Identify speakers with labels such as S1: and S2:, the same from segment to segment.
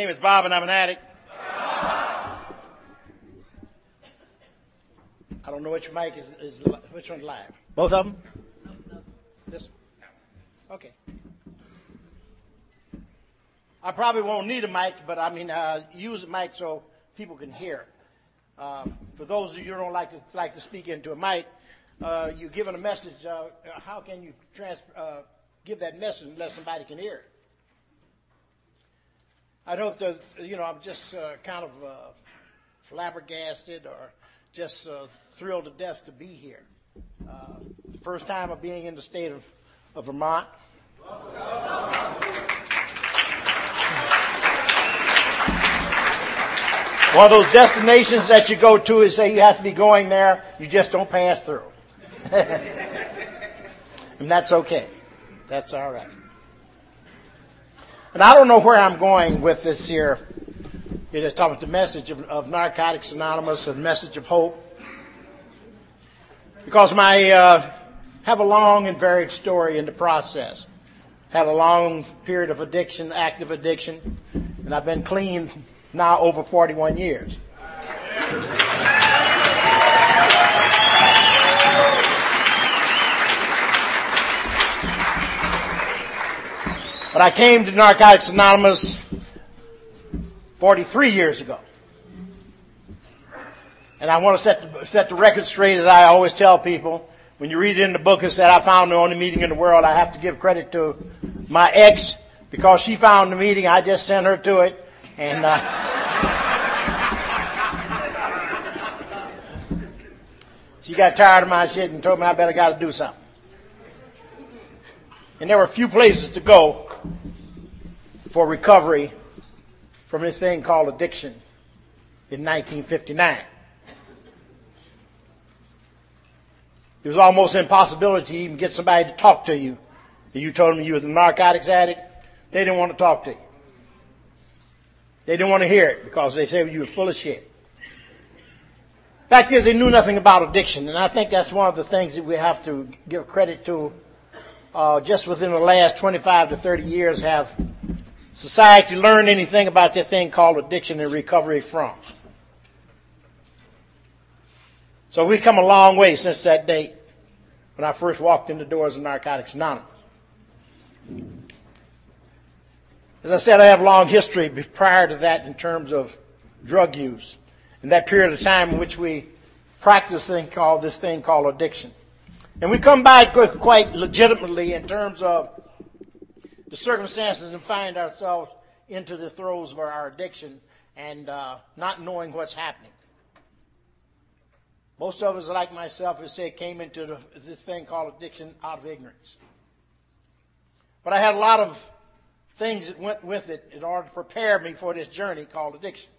S1: name is Bob and I'm an addict. I don't know which mic is, is which one's live. Both of them? This one? Okay. I probably won't need a mic, but I mean, uh, use a mic so people can hear. Uh, for those of you who don't like to like to speak into a mic, uh, you're given a message. Uh, how can you trans- uh, give that message unless somebody can hear it? I hope that uh, you know I'm just uh, kind of uh, flabbergasted or just uh, thrilled to death to be here. the first time of being in the state of, of Vermont. One of those destinations that you go to is say you have to be going there, you just don't pass through. and that's okay. That's alright. And I don't know where I'm going with this here. It is talking about the message of, of Narcotics Anonymous, a message of hope. Because my, uh, have a long and varied story in the process. Had a long period of addiction, active addiction, and I've been clean now over 41 years. But I came to Narcotics Anonymous 43 years ago. And I want to set the, set the record straight as I always tell people. When you read it in the book, it said, I found the only meeting in the world. I have to give credit to my ex because she found the meeting. I just sent her to it. And, uh, she got tired of my shit and told me I better got to do something. And there were a few places to go for recovery from this thing called addiction in 1959. It was almost an impossibility to even get somebody to talk to you. You told them you was a narcotics addict, they didn't want to talk to you. They didn't want to hear it because they said you were full of shit. Fact is, they knew nothing about addiction, and I think that's one of the things that we have to give credit to. Uh, just within the last 25 to 30 years, have society learned anything about this thing called addiction and recovery from? So we've come a long way since that date when I first walked in the doors of Narcotics Anonymous. As I said, I have a long history prior to that in terms of drug use. In that period of time in which we practice thing called this thing called addiction. And we come back quite legitimately in terms of the circumstances and find ourselves into the throes of our addiction and uh, not knowing what's happening. Most of us, like myself, as said, came into the, this thing called addiction out of ignorance. But I had a lot of things that went with it in order to prepare me for this journey called addiction.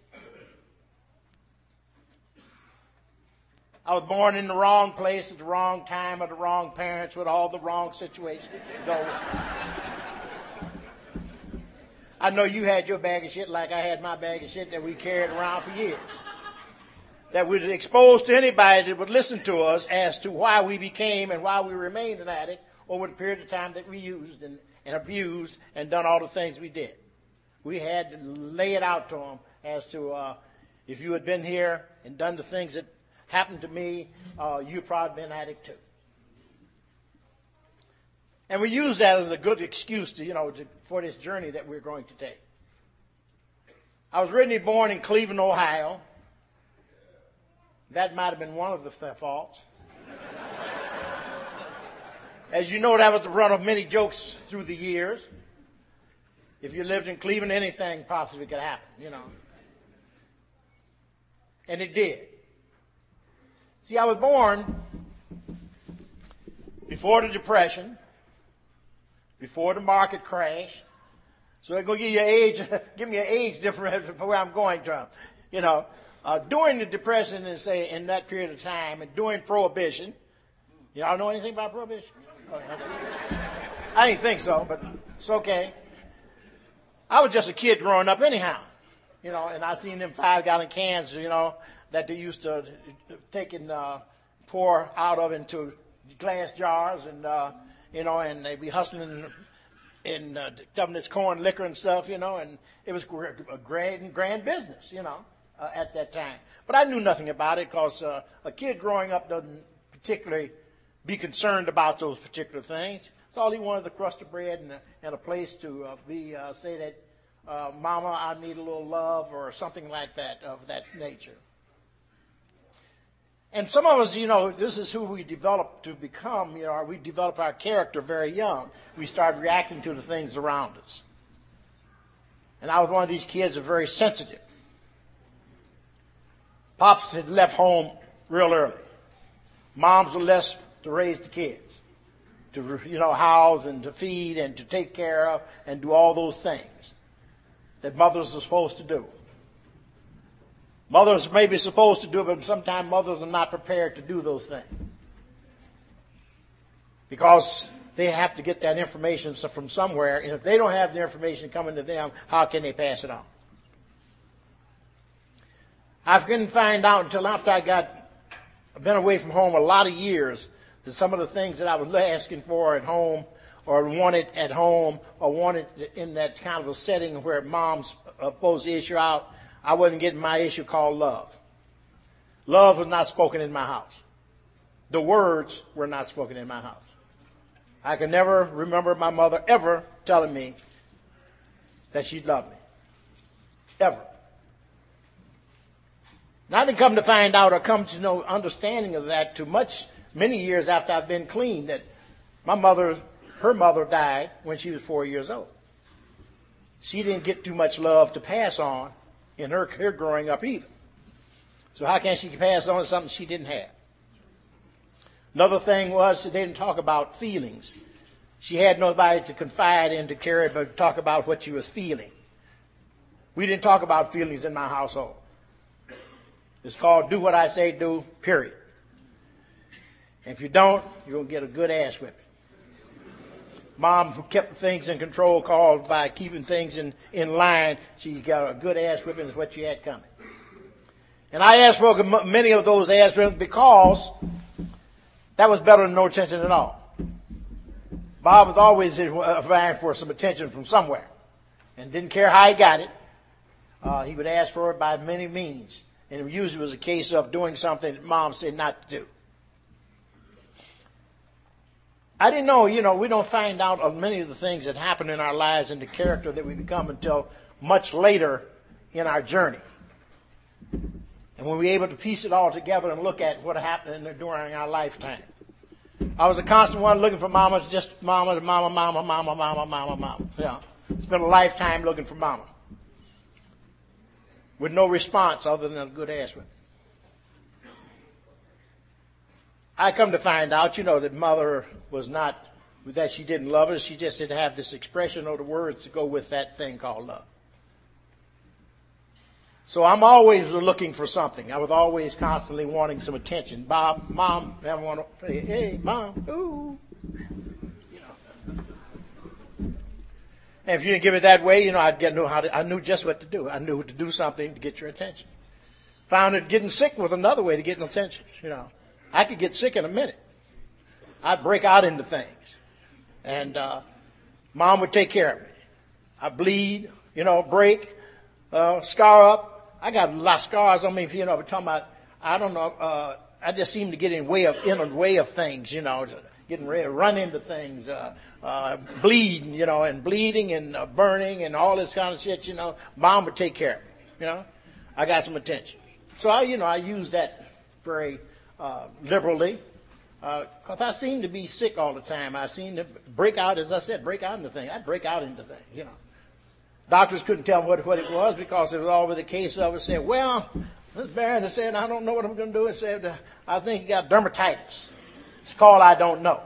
S1: I was born in the wrong place at the wrong time with the wrong parents with all the wrong situations. I know you had your bag of shit like I had my bag of shit that we carried around for years that was exposed to anybody that would listen to us as to why we became and why we remained an addict over the period of time that we used and, and abused and done all the things we did. We had to lay it out to them as to uh, if you had been here and done the things that happened to me, uh, you'd probably been an addict too. And we use that as a good excuse to, you know, to, for this journey that we're going to take. I was originally born in Cleveland, Ohio. That might have been one of the faults. As you know, that was the run of many jokes through the years. If you lived in Cleveland, anything possibly could happen, you know. And it did. See, I was born before the Depression, before the market crash. So I'm going to give you age, give me an age difference for where I'm going from. You know, uh, during the Depression and say in that period of time and during Prohibition. Y'all know anything about Prohibition? Oh. I didn't think so, but it's okay. I was just a kid growing up anyhow, you know, and I seen them five gallon cans, you know, that they used to take and uh, pour out of into glass jars and, uh, you know, and they'd be hustling in uh, this corn liquor and stuff, you know, and it was a grand, grand business, you know, uh, at that time. But I knew nothing about it because uh, a kid growing up doesn't particularly be concerned about those particular things. It's all he wanted, was a crust of bread and a, and a place to uh, be, uh, say that, uh, mama, I need a little love or something like that of that nature. And some of us, you know, this is who we develop to become. You know, we develop our character very young. We start reacting to the things around us. And I was one of these kids that very sensitive. Pops had left home real early. Moms were less to raise the kids, to you know house and to feed and to take care of and do all those things that mothers are supposed to do. Mothers may be supposed to do it, but sometimes mothers are not prepared to do those things. Because they have to get that information from somewhere, and if they don't have the information coming to them, how can they pass it on? I couldn't find out until after I got, I've been away from home a lot of years, that some of the things that I was asking for at home, or wanted at home, or wanted in that kind of a setting where mom's uh, supposed to issue out, I wasn't getting my issue called love. Love was not spoken in my house. The words were not spoken in my house. I can never remember my mother ever telling me that she loved me. Ever. I didn't come to find out or come to no understanding of that too much many years after I've been clean that my mother, her mother died when she was four years old. She didn't get too much love to pass on in her, her growing up either. So how can she pass on something she didn't have? Another thing was they didn't talk about feelings. She had nobody to confide in to carry, but talk about what she was feeling. We didn't talk about feelings in my household. It's called do what I say do, period. And if you don't, you're going to get a good ass whipping mom who kept things in control called by keeping things in, in line. She got a good ass whipping is what she had coming. And I asked for many of those ass whippings because that was better than no attention at all. Bob was always vying for some attention from somewhere and didn't care how he got it. Uh, he would ask for it by many means. And usually it was a case of doing something that mom said not to do. I didn't know, you know, we don't find out of many of the things that happen in our lives and the character that we become until much later in our journey. And when we're able to piece it all together and look at what happened during our lifetime. I was a constant one looking for mama, just mama, mama, mama, mama, mama, mama, mama. Yeah. Spent a lifetime looking for mama. With no response other than a good ass one. I come to find out, you know, that mother was not, that she didn't love us. She just didn't have this expression or the words to go with that thing called love. So I'm always looking for something. I was always constantly wanting some attention. Bob, mom, I want to say, hey, mom, ooh. You know. And if you didn't give it that way, you know, I'd get know how to, I knew just what to do. I knew to do something to get your attention. Found that getting sick was another way to get attention, you know. I could get sick in a minute. I'd break out into things. And, uh, mom would take care of me. I bleed, you know, break, uh, scar up. I got a lot of scars on me, you know, but talking about, I don't know, uh, I just seem to get in way of, in the way of things, you know, getting ready to run into things, uh, uh, bleeding, you know, and bleeding and uh, burning and all this kind of shit, you know. Mom would take care of me, you know. I got some attention. So I, you know, I use that very, uh, liberally because uh, I seem to be sick all the time. I seem to break out, as I said, break out into things. I'd break out into things, you know. Doctors couldn't tell what, what it was because it was always the case of it said, well, this Barron said, I don't know what I'm going to do. It said, I think he got dermatitis. It's called I don't know.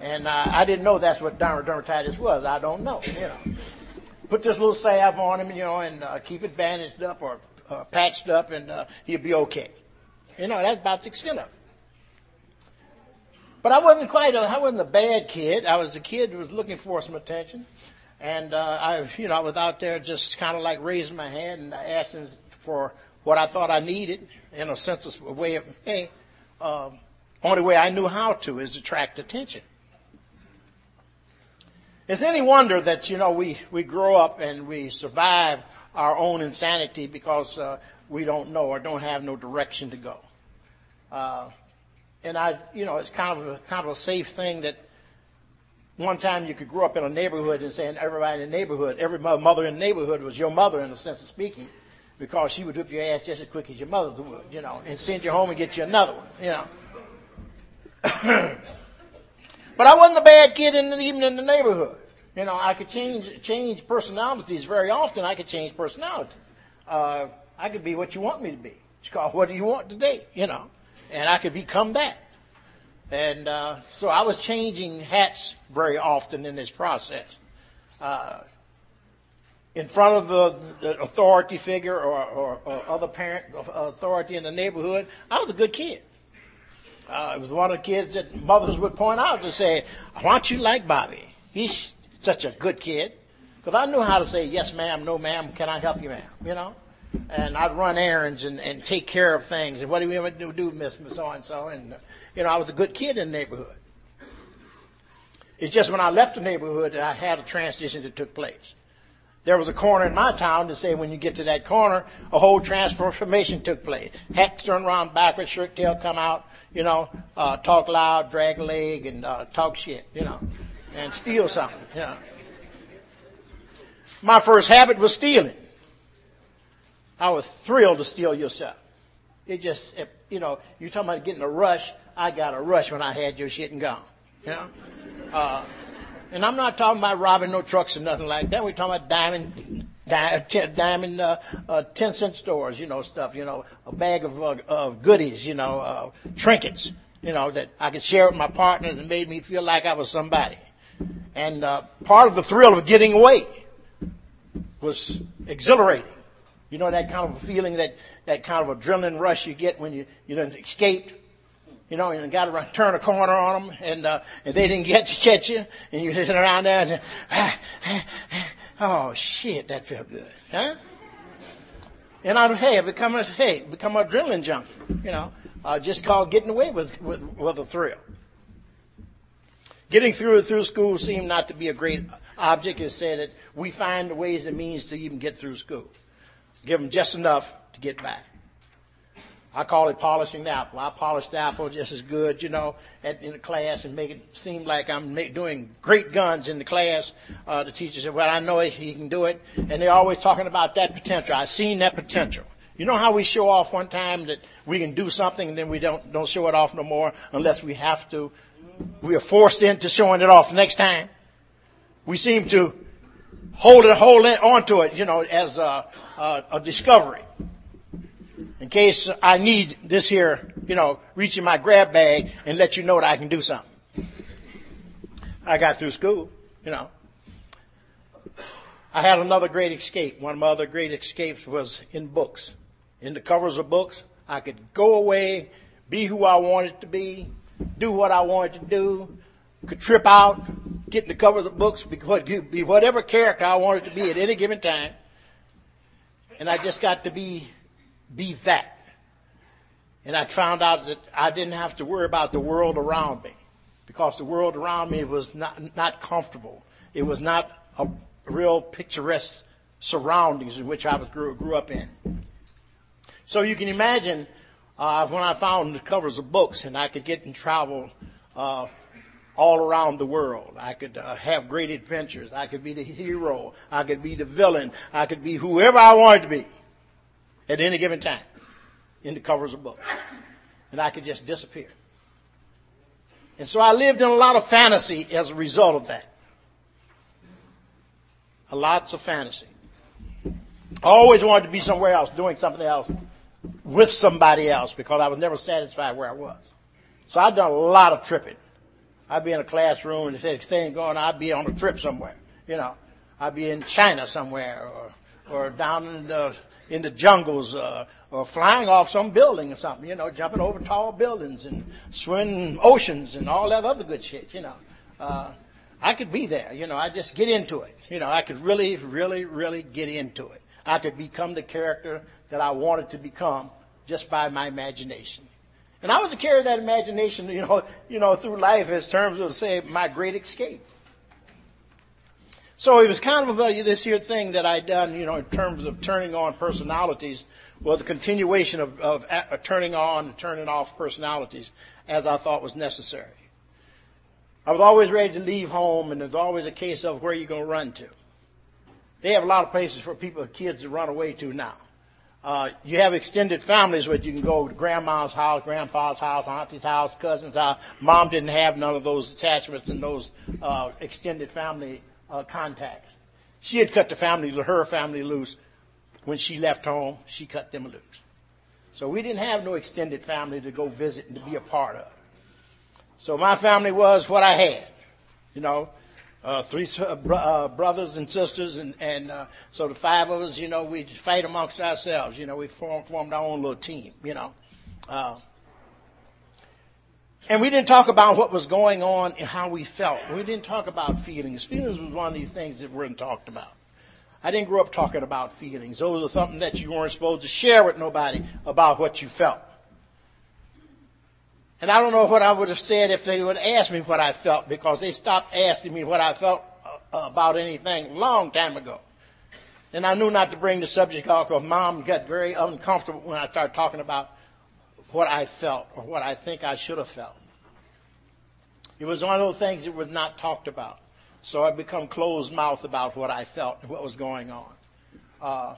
S1: And uh, I didn't know that's what dermatitis was. I don't know, you know. Put this little salve on him, you know, and uh, keep it bandaged up or uh, patched up and uh, he'll be okay. You know, that's about the extent of it. But I wasn't quite a, I wasn't a bad kid. I was a kid who was looking for some attention. And, uh, I, you know, I was out there just kind of like raising my hand and asking for what I thought I needed in a sense of way of, hey, um, only way I knew how to is attract attention. It's any wonder that, you know, we, we grow up and we survive our own insanity because uh, we don't know or don't have no direction to go. Uh, and I, you know, it's kind of a, kind of a safe thing that one time you could grow up in a neighborhood and saying everybody in the neighborhood, every mother in the neighborhood was your mother in the sense of speaking, because she would whip your ass just as quick as your mother would, you know, and send you home and get you another one, you know. but I wasn't a bad kid in, even in the neighborhood. You know, I could change change personalities very often. I could change personality. Uh, I could be what you want me to be. It's called what do you want today? You know, and I could become that. And uh, so I was changing hats very often in this process. Uh, in front of the, the authority figure or, or, or, other parent authority in the neighborhood, I was a good kid. Uh, it was one of the kids that mothers would point out to say, "Why don't you like Bobby? He's such a good kid." Because I knew how to say yes, ma'am, no, ma'am. Can I help you, ma'am? You know and I'd run errands and, and take care of things. And what do we ever do, do Miss so and so? And you know, I was a good kid in the neighborhood. It's just when I left the neighborhood that I had a transition that took place. There was a corner in my town to say when you get to that corner, a whole transformation took place. Hat turned around backwards, shirt tail come out, you know, uh, talk loud, drag a leg, and uh, talk shit, you know, and steal something, you know. My first habit was stealing. I was thrilled to steal your stuff. It just, you know, you're talking about getting a rush. I got a rush when I had your shit and gone. You know? Uh, and I'm not talking about robbing no trucks or nothing like that. We're talking about diamond, diamond, uh, uh, 10 cent stores, you know, stuff, you know, a bag of, uh, of goodies, you know, uh, trinkets, you know, that I could share with my partners and made me feel like I was somebody. And, uh, part of the thrill of getting away was exhilarating. You know that kind of feeling, that, that kind of adrenaline rush you get when you, you done escaped. You know, and got to turn a corner on them, and, uh, and they didn't get to catch you, and you're sitting around there, and, ah, ah, ah, oh shit, that felt good, huh? And I'm hey, become a, hey, become an adrenaline junkie, you know, uh, just called getting away with, with, with a thrill. Getting through through school seemed not to be a great object. It said that we find ways and means to even get through school. Give them just enough to get back. I call it polishing the apple. I polish the apple just as good, you know, at, in the class and make it seem like I'm make, doing great guns in the class. Uh, the teacher said, well, I know he can do it. And they're always talking about that potential. I've seen that potential. You know how we show off one time that we can do something and then we don't, don't show it off no more unless we have to. We are forced into showing it off next time. We seem to hold it, hold it onto it, you know, as a, a, a discovery. In case I need this here, you know, reach in my grab bag and let you know that I can do something. I got through school, you know. I had another great escape. One of my other great escapes was in books. In the covers of books, I could go away, be who I wanted to be, do what I wanted to do, could trip out, get in the cover of the books, be whatever character I wanted to be at any given time. And I just got to be, be that. And I found out that I didn't have to worry about the world around me because the world around me was not, not comfortable. It was not a real picturesque surroundings in which I was grew, grew up in. So you can imagine uh, when I found the covers of books and I could get and travel uh, all around the world. I could uh, have great adventures. I could be the hero. I could be the villain. I could be whoever I wanted to be at any given time in the covers of books. And I could just disappear. And so I lived in a lot of fantasy as a result of that. A lots of fantasy. I always wanted to be somewhere else, doing something else with somebody else because I was never satisfied where I was. So I've done a lot of tripping. I'd be in a classroom and say, thing going, I'd be on a trip somewhere. You know, I'd be in China somewhere or, or down in the, in the jungles, uh, or flying off some building or something, you know, jumping over tall buildings and swimming oceans and all that other good shit, you know. Uh, I could be there, you know, I just get into it. You know, I could really, really, really get into it. I could become the character that I wanted to become just by my imagination. And I was to carry that imagination, you know, you know, through life as terms of say my great escape. So it was kind of a, this here thing that I'd done, you know, in terms of turning on personalities, was a continuation of, of, of uh, turning on and turning off personalities as I thought was necessary. I was always ready to leave home, and there's always a case of where you're going to run to. They have a lot of places for people, kids to run away to now. Uh, you have extended families where you can go to grandma's house, grandpa's house, auntie's house, cousin's house. Mom didn't have none of those attachments and those uh, extended family uh, contacts. She had cut the family, her family loose when she left home. She cut them loose. So we didn't have no extended family to go visit and to be a part of. So my family was what I had, you know uh, three uh, bro- uh, brothers and sisters, and, and uh, so the five of us, you know, we fight amongst ourselves. You know, we form, formed our own little team. You know, uh, and we didn't talk about what was going on and how we felt. We didn't talk about feelings. Feelings was one of these things that weren't talked about. I didn't grow up talking about feelings. Those are something that you weren't supposed to share with nobody about what you felt. And I don't know what I would have said if they would ask me what I felt because they stopped asking me what I felt uh, about anything long time ago. And I knew not to bring the subject up because mom got very uncomfortable when I started talking about what I felt or what I think I should have felt. It was one of those things that was not talked about. So I become closed mouth about what I felt and what was going on. Uh,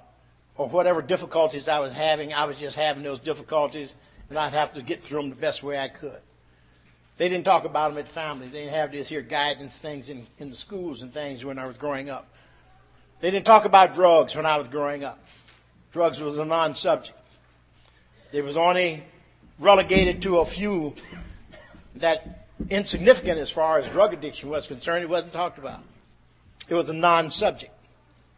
S1: or whatever difficulties I was having, I was just having those difficulties and I'd have to get through them the best way I could. They didn't talk about them at family. They didn't have this here guidance things in, in the schools and things when I was growing up. They didn't talk about drugs when I was growing up. Drugs was a non-subject. It was only relegated to a few that insignificant as far as drug addiction was concerned. It wasn't talked about. It was a non-subject.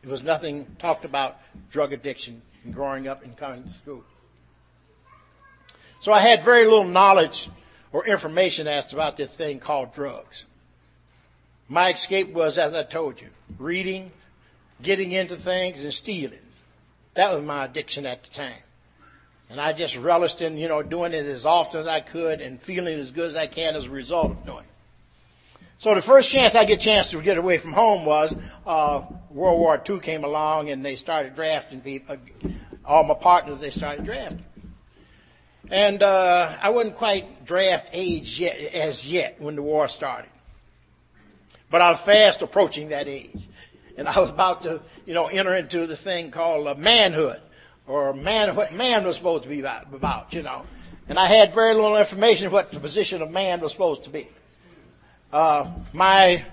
S1: It was nothing talked about drug addiction growing up and coming to school. So I had very little knowledge or information as about this thing called drugs. My escape was, as I told you, reading, getting into things, and stealing. That was my addiction at the time. And I just relished in, you know, doing it as often as I could and feeling as good as I can as a result of doing it. So the first chance I get a chance to get away from home was uh, World War II came along and they started drafting people. All my partners they started drafting. And uh, I wasn't quite draft age yet, as yet when the war started. But I was fast approaching that age. And I was about to, you know, enter into the thing called uh, manhood, or man, what man was supposed to be about, about, you know. And I had very little information what the position of man was supposed to be. Uh, my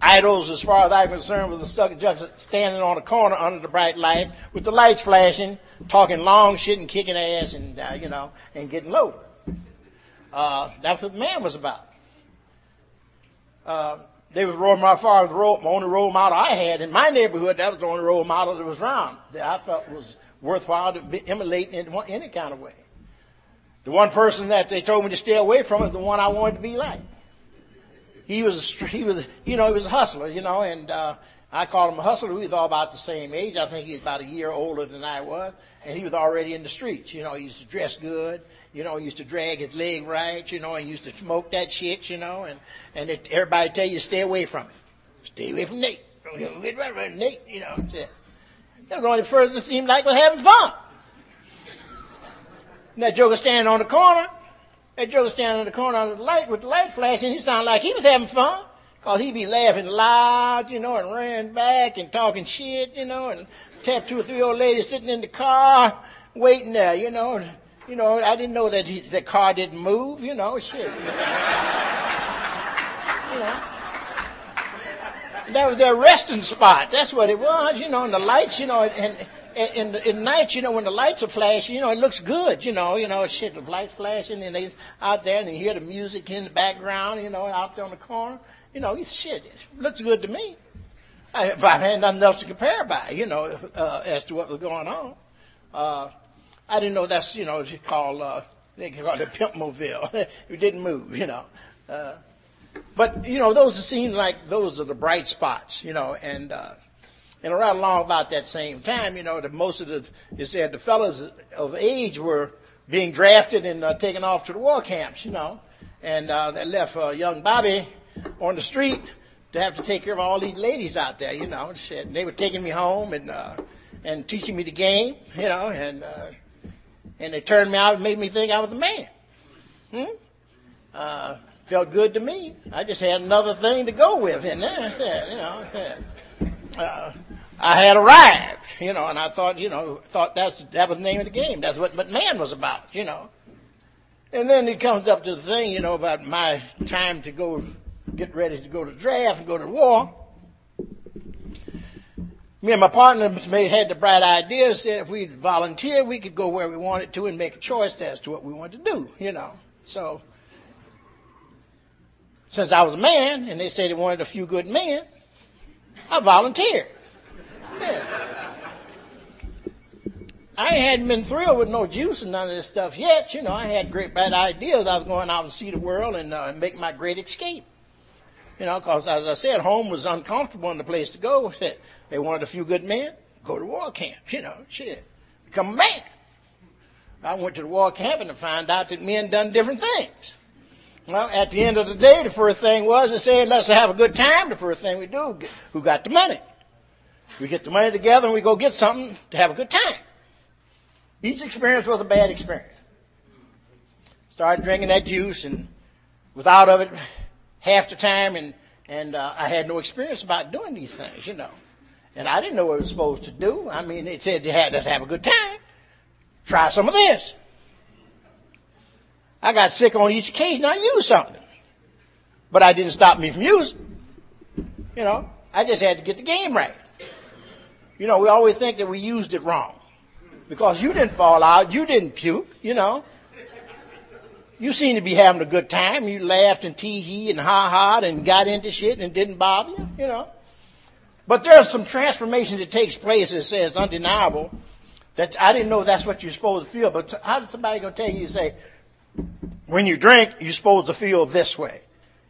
S1: idols, as far as I'm concerned, was a stuck just standing on a corner under the bright lights with the lights flashing, talking long shit and kicking ass and, uh, you know, and getting low. Uh, that's what man was about. Uh, they was role model, far as the role, only role model I had in my neighborhood. That was the only role model that was around that I felt was worthwhile to be emulating in any kind of way. The one person that they told me to stay away from is the one I wanted to be like he was a he was you know he was a hustler, you know, and uh, I called him a hustler. We was all about the same age. I think he was about a year older than I was, and he was already in the streets. You know, he used to dress good. You know, he used to drag his leg right. You know, he used to smoke that shit. You know, and and it, everybody tell you stay away from it. Stay away from Nate. Get right around Nate. You know, that was the further that seemed like we're having fun. And that joker standing on the corner that Joe standing in the corner under the light with the light flashing. He sounded like he was having fun. Cause he'd be laughing loud, you know, and ran back and talking shit, you know, and tapped two or three old ladies sitting in the car waiting there, you know. And, you know, I didn't know that he, the car didn't move, you know, shit. you know. That was their resting spot. That's what it was, you know, and the lights, you know, and, in, in night, you know, when the lights are flashing, you know, it looks good, you know, you know, shit, the lights flashing and they out there and you hear the music in the background, you know, out there on the corner, you know, shit, it looks good to me. I, but I had nothing else to compare by, you know, uh, as to what was going on. Uh, I didn't know that's, you know, it's called, uh, they call it a pimp mobile. it didn't move, you know. Uh, but, you know, those seem like those are the bright spots, you know, and, uh, and right along about that same time, you know, that most of the, you said the fellows of age were being drafted and uh, taken off to the war camps, you know. And uh, they left uh, young Bobby on the street to have to take care of all these ladies out there, you know, and shit. And they were taking me home and, uh, and teaching me the game, you know, and, uh, and they turned me out and made me think I was a man. Hmm? Uh, felt good to me. I just had another thing to go with in there, you know. Uh, I had arrived, you know, and I thought, you know, thought that's, that was the name of the game. That's what McMahon was about, you know. And then it comes up to the thing, you know, about my time to go get ready to go to draft and go to war. Me and my partners partner had the bright idea, said if we volunteer, we could go where we wanted to and make a choice as to what we wanted to do, you know. So, since I was a man and they said they wanted a few good men, I volunteered. I hadn't been thrilled with no juice and none of this stuff yet. You know, I had great bad ideas. I was going out and see the world and, uh, make my great escape. You know, cause as I said, home was uncomfortable and the place to go. They wanted a few good men. Go to war camp, you know, shit. Become a man. I went to the war camp and found out that men done different things. Well, at the end of the day, the first thing was to say, let's have a good time. The first thing we do, who got the money? We get the money together and we go get something to have a good time. Each experience was a bad experience. Started drinking that juice and was out of it half the time and, and uh, I had no experience about doing these things, you know. And I didn't know what I was supposed to do. I mean, it said you had to have a good time. Try some of this. I got sick on each occasion. I used something. But I didn't stop me from using. You know, I just had to get the game right. You know, we always think that we used it wrong because you didn't fall out, you didn't puke, you know. You seem to be having a good time. You laughed and tee hee and ha ha and got into shit and didn't bother you, you know. But there's some transformation that takes place that says undeniable that I didn't know that's what you're supposed to feel. But how's somebody going to tell you, you say, when you drink, you're supposed to feel this way.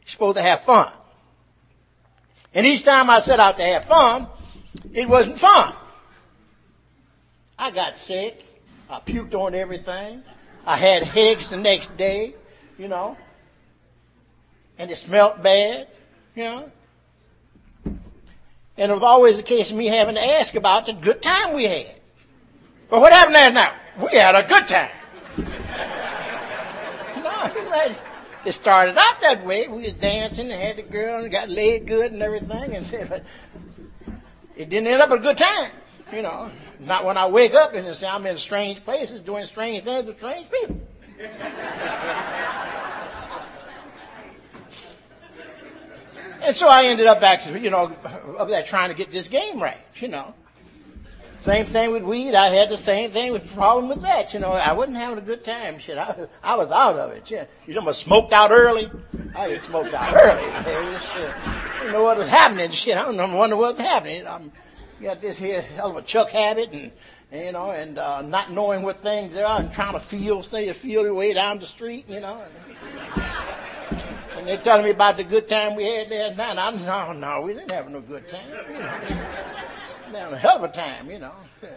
S1: You're supposed to have fun. And each time I set out to have fun, it wasn't fun. I got sick. I puked on everything. I had headaches the next day, you know. And it smelled bad, you know. And it was always the case of me having to ask about the good time we had. But what happened there now? We had a good time. no, it started out that way. We was dancing and had the girl and got laid good and everything and said, it didn't end up a good time, you know. Not when I wake up and say I'm in strange places doing strange things with strange people. and so I ended up back to, you know, up there trying to get this game right, you know. Same thing with weed. I had the same thing with problem with that. You know, I wasn't having a good time. Shit, I, I was out of it. Yeah. You know, I smoked out early. I just smoked out early. Shit. You know what was happening. Shit, I don't wonder what was happening. I'm, got this here hell of a chuck habit and, you know, and, uh, not knowing what things are and trying to feel, say, feel your way down the street, you know. And, and they're telling me about the good time we had there. Now, no, no, we didn't have no good time. Having a hell of a time, you know.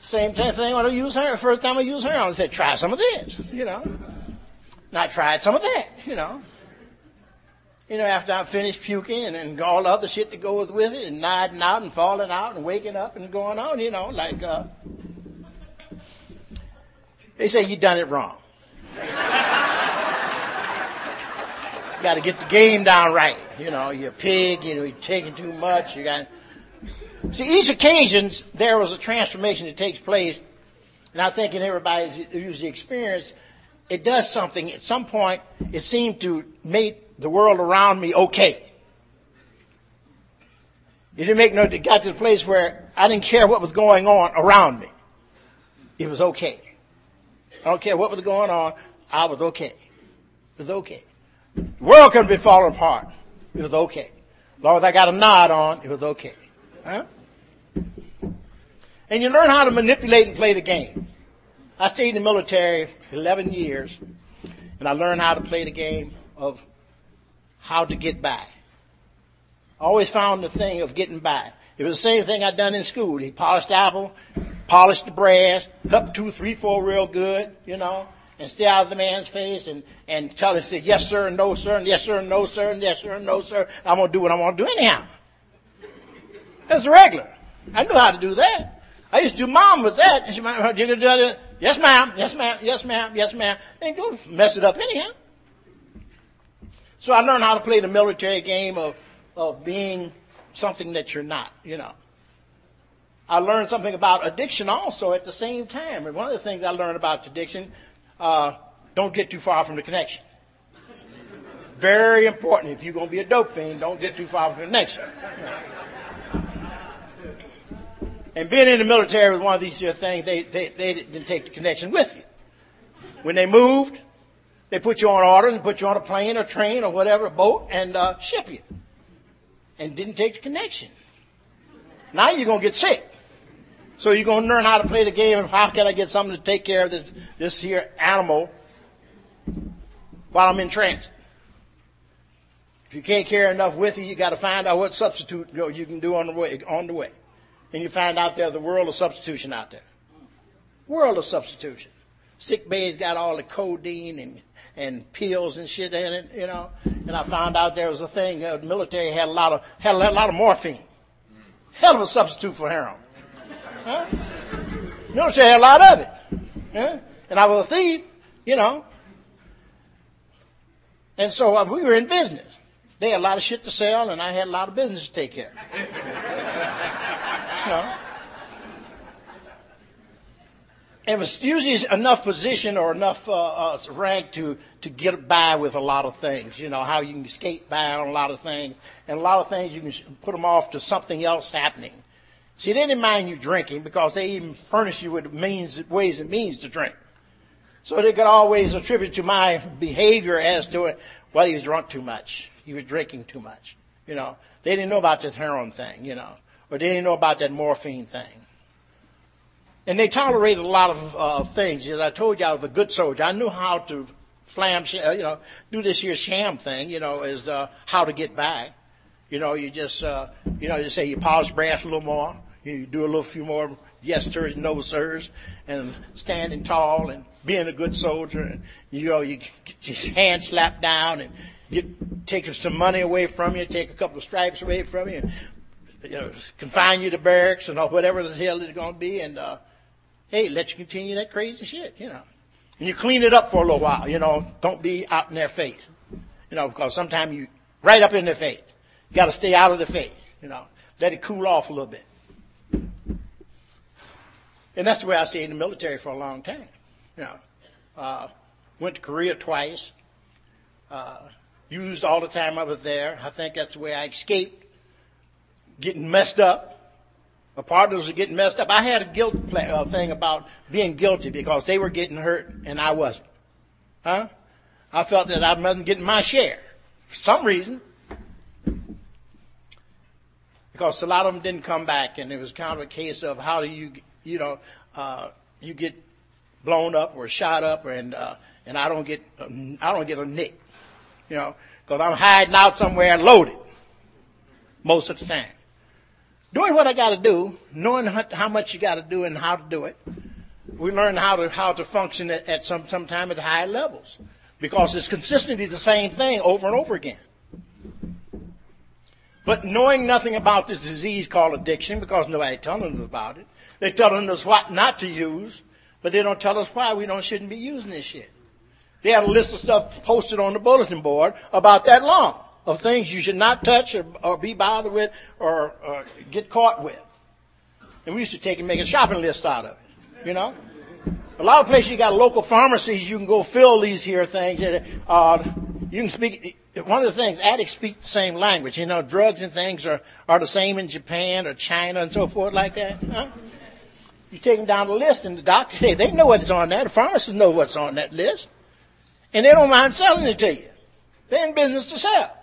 S1: Same thing when I use her. First time I use her, I said, try some of this, you know. And I tried some of that, you know you know, after I finished puking and, and all the other shit that goes with it and nodding out and falling out and waking up and going on, you know, like, uh, they say you done it wrong. You got to get the game down right. You know, you're a pig, you know, you're taking too much, you got See, each occasion there was a transformation that takes place, and I think in everybody's usually experience, it does something. At some point, it seemed to make the world around me okay. It didn't make no, it got to the place where I didn't care what was going on around me. It was okay. I don't care what was going on, I was okay. It was okay. The world couldn't be falling apart. It was okay. As long as I got a nod on, it was okay. Huh? And you learn how to manipulate and play the game. I stayed in the military 11 years, and I learned how to play the game of how to get by. I always found the thing of getting by. It was the same thing I'd done in school. He polished the apple, polished the brass, up two, three, four real good, you know, and stay out of the man's face and, and tell him, say, yes, sir, and no, sir, and yes, sir, and no, sir, and yes, sir, and no, sir. I'm going to do what I want to do anyhow. That's regular. I knew how to do that. I used to do mom with that. And she might, you do that? Yes, ma'am. Yes, ma'am. Yes, ma'am. Yes, ma'am. And go mess it up anyhow. So I learned how to play the military game of, of being something that you're not, you know. I learned something about addiction also at the same time. And one of the things I learned about addiction, uh, don't get too far from the connection. Very important. If you're going to be a dope fiend, don't get too far from the connection. And being in the military was one of these things, they, they, they didn't take the connection with you. When they moved, they put you on orders and put you on a plane or train or whatever, a boat, and uh, ship you. And didn't take the connection. Now you're going to get sick. So you're going to learn how to play the game of how can I get something to take care of this, this here animal while I'm in transit. If you can't carry enough with you, you got to find out what substitute you can do on the way. On the way, and you find out there's a world of substitution out there. World of substitution. Sick bay's got all the codeine and and pills and shit in it, you know. And I found out there was a thing. Uh, the military had a lot of had a lot of morphine. Hell of a substitute for heroin. Huh? Military had a lot of it. Yeah? And I was a thief, you know. And so uh, we were in business. They had a lot of shit to sell, and I had a lot of business to take care of. know. It was usually enough position or enough uh, uh, rank to to get by with a lot of things. You know how you can skate by on a lot of things, and a lot of things you can put them off to something else happening. See, they didn't mind you drinking because they even furnished you with means, ways and means to drink. So they could always attribute to my behavior as to it, well, he was drunk too much. He was drinking too much. You know, they didn't know about this heroin thing, you know, or they didn't know about that morphine thing. And they tolerated a lot of uh, things. As I told you, I was a good soldier. I knew how to flam, uh, you know, do this here sham thing, you know, is uh, how to get by. You know, you just, uh, you know, you say you polish brass a little more. You do a little few more yes sirs, no sirs, and standing tall and being a good soldier. And, you know, you get your hand slapped down and get, take some money away from you, take a couple of stripes away from you, and, you know, confine you to barracks and all whatever the hell it's going to be. And, uh, hey, let you continue that crazy shit, you know. And you clean it up for a little while, you know. Don't be out in their face, you know, because sometimes you right up in their face. You got to stay out of the face, you know. Let it cool off a little bit. And that's the way I stayed in the military for a long time. You know, uh, went to Korea twice. Uh, used all the time I was there. I think that's the way I escaped getting messed up. My partners were getting messed up. I had a guilt uh, thing about being guilty because they were getting hurt and I wasn't. Huh? I felt that I wasn't getting my share for some reason. Because a lot of them didn't come back and it was kind of a case of how do you you know, uh, you get blown up or shot up, and uh, and I don't get I don't get a nick, you know, because I'm hiding out somewhere loaded most of the time. Doing what I got to do, knowing how much you got to do and how to do it, we learn how to how to function at, at some sometime at high levels because it's consistently the same thing over and over again. But knowing nothing about this disease called addiction, because nobody telling us about it, they're telling us what not to use, but they don't tell us why we don't shouldn't be using this shit. They had a list of stuff posted on the bulletin board about that long of things you should not touch or, or be bothered with or, or, get caught with. And we used to take and make a shopping list out of it, you know. A lot of places you got local pharmacies you can go fill these here things. Uh, you can speak. One of the things addicts speak the same language. You know, drugs and things are are the same in Japan or China and so forth like that. Huh? You take them down the list and the doctor, hey, they know what's on that. The pharmacists know what's on that list. And they don't mind selling it to you. They're in business to sell.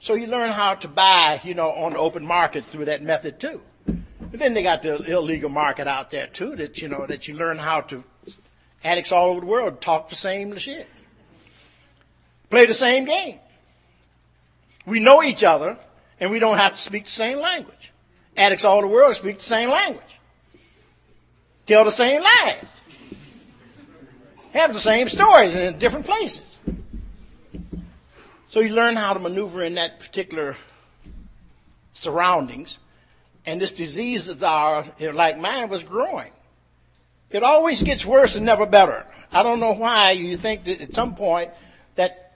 S1: So you learn how to buy, you know, on the open market through that method too. But then they got the illegal market out there too that, you know, that you learn how to, addicts all over the world talk the same shit. Play the same game. We know each other and we don't have to speak the same language. Addicts all over the world speak the same language tell the same lies. have the same stories in different places. So you learn how to maneuver in that particular surroundings. And this disease is our, like mine was growing. It always gets worse and never better. I don't know why you think that at some point that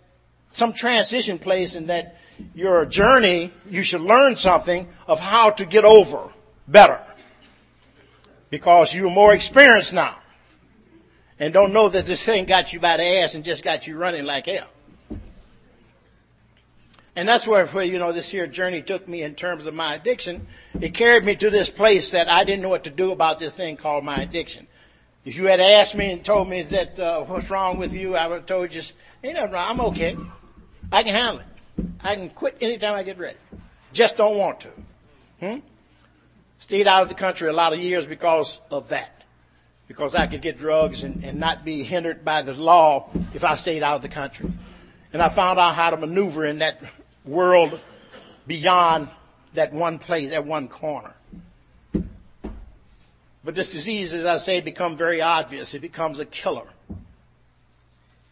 S1: some transition place in that your journey, you should learn something of how to get over better. Because you're more experienced now. And don't know that this thing got you by the ass and just got you running like hell. And that's where, where, you know, this here journey took me in terms of my addiction. It carried me to this place that I didn't know what to do about this thing called my addiction. If you had asked me and told me that, uh, what's wrong with you, I would have told you, ain't nothing wrong, I'm okay. I can handle it. I can quit anytime I get ready. Just don't want to. Hmm? Stayed out of the country a lot of years because of that. Because I could get drugs and, and not be hindered by the law if I stayed out of the country. And I found out how to maneuver in that world beyond that one place, that one corner. But this disease, as I say, becomes very obvious. It becomes a killer.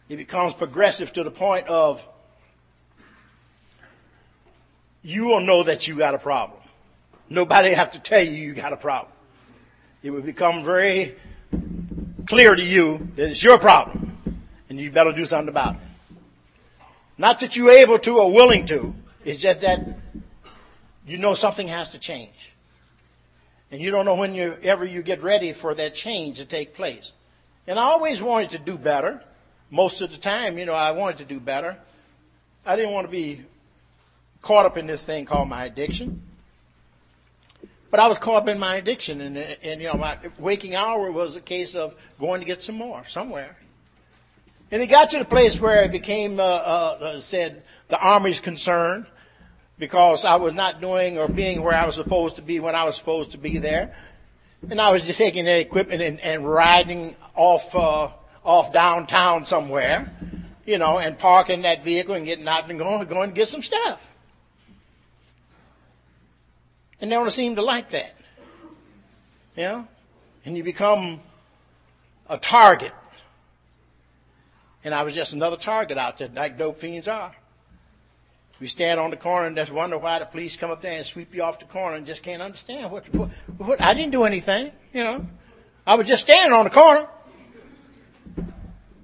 S1: It becomes progressive to the point of you will know that you got a problem. Nobody have to tell you you got a problem. It will become very clear to you that it's your problem and you better do something about it. Not that you're able to or willing to. It's just that you know something has to change. And you don't know when you ever you get ready for that change to take place. And I always wanted to do better. Most of the time, you know, I wanted to do better. I didn't want to be caught up in this thing called my addiction. But I was caught up in my addiction and, and you know, my waking hour was a case of going to get some more somewhere. And he got to the place where it became, uh, uh, uh said, the army's concerned because I was not doing or being where I was supposed to be when I was supposed to be there. And I was just taking the equipment and, and riding off, uh, off downtown somewhere, you know, and parking that vehicle and getting out and going, going to get some stuff. And they don't seem to like that. Know? And you become a target. And I was just another target out there, like dope fiends are. We stand on the corner and just wonder why the police come up there and sweep you off the corner and just can't understand what, what, what I didn't do anything, you know. I was just standing on the corner,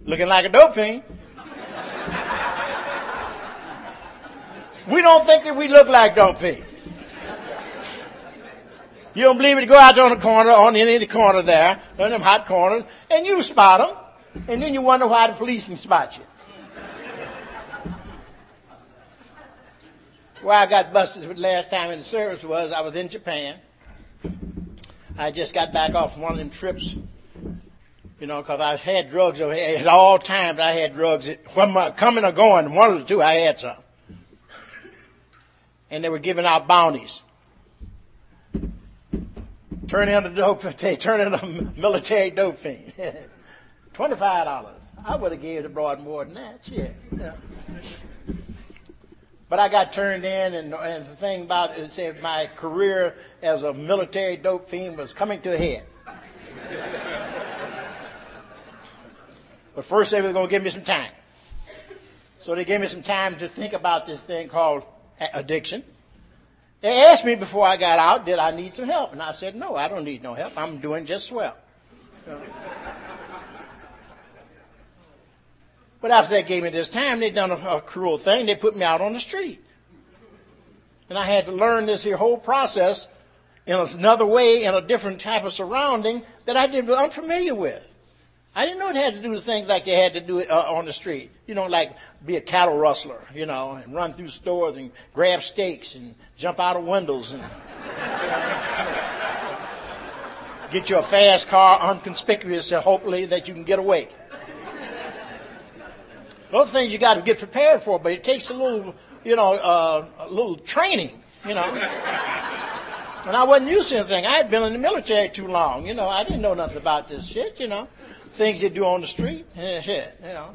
S1: looking like a dope fiend. we don't think that we look like dope fiends. You don't believe it? Go out on the corner, on any of the corner there, on them hot corners, and you spot them, and then you wonder why the police can spot you. Where I got busted the last time in the service was I was in Japan. I just got back off one of them trips, you know, because I had drugs at all times. I had drugs when my coming or going, one of the two I had some, and they were giving out bounties. Turn in the dope, they turn in a military dope fiend. Twenty-five dollars. I would have gave the broad more than that. Shit. Yeah. But I got turned in, and, and the thing about it said my career as a military dope fiend was coming to a head. but first, they were going to give me some time. So they gave me some time to think about this thing called addiction. They asked me before I got out, did I need some help? And I said, no, I don't need no help. I'm doing just swell. But after they gave me this time, they done a, a cruel thing. They put me out on the street. And I had to learn this here whole process in another way, in a different type of surrounding that I didn't, unfamiliar with. I didn't know it had to do the things like they had to do it uh, on the street. You know, like be a cattle rustler, you know, and run through stores and grab steaks and jump out of windows and get you a fast car, unconspicuous, and hopefully that you can get away. Those things you got to get prepared for, but it takes a little, you know, uh, a little training, you know. and I wasn't used to anything. I had been in the military too long, you know. I didn't know nothing about this shit, you know. Things you do on the street, shit, you know.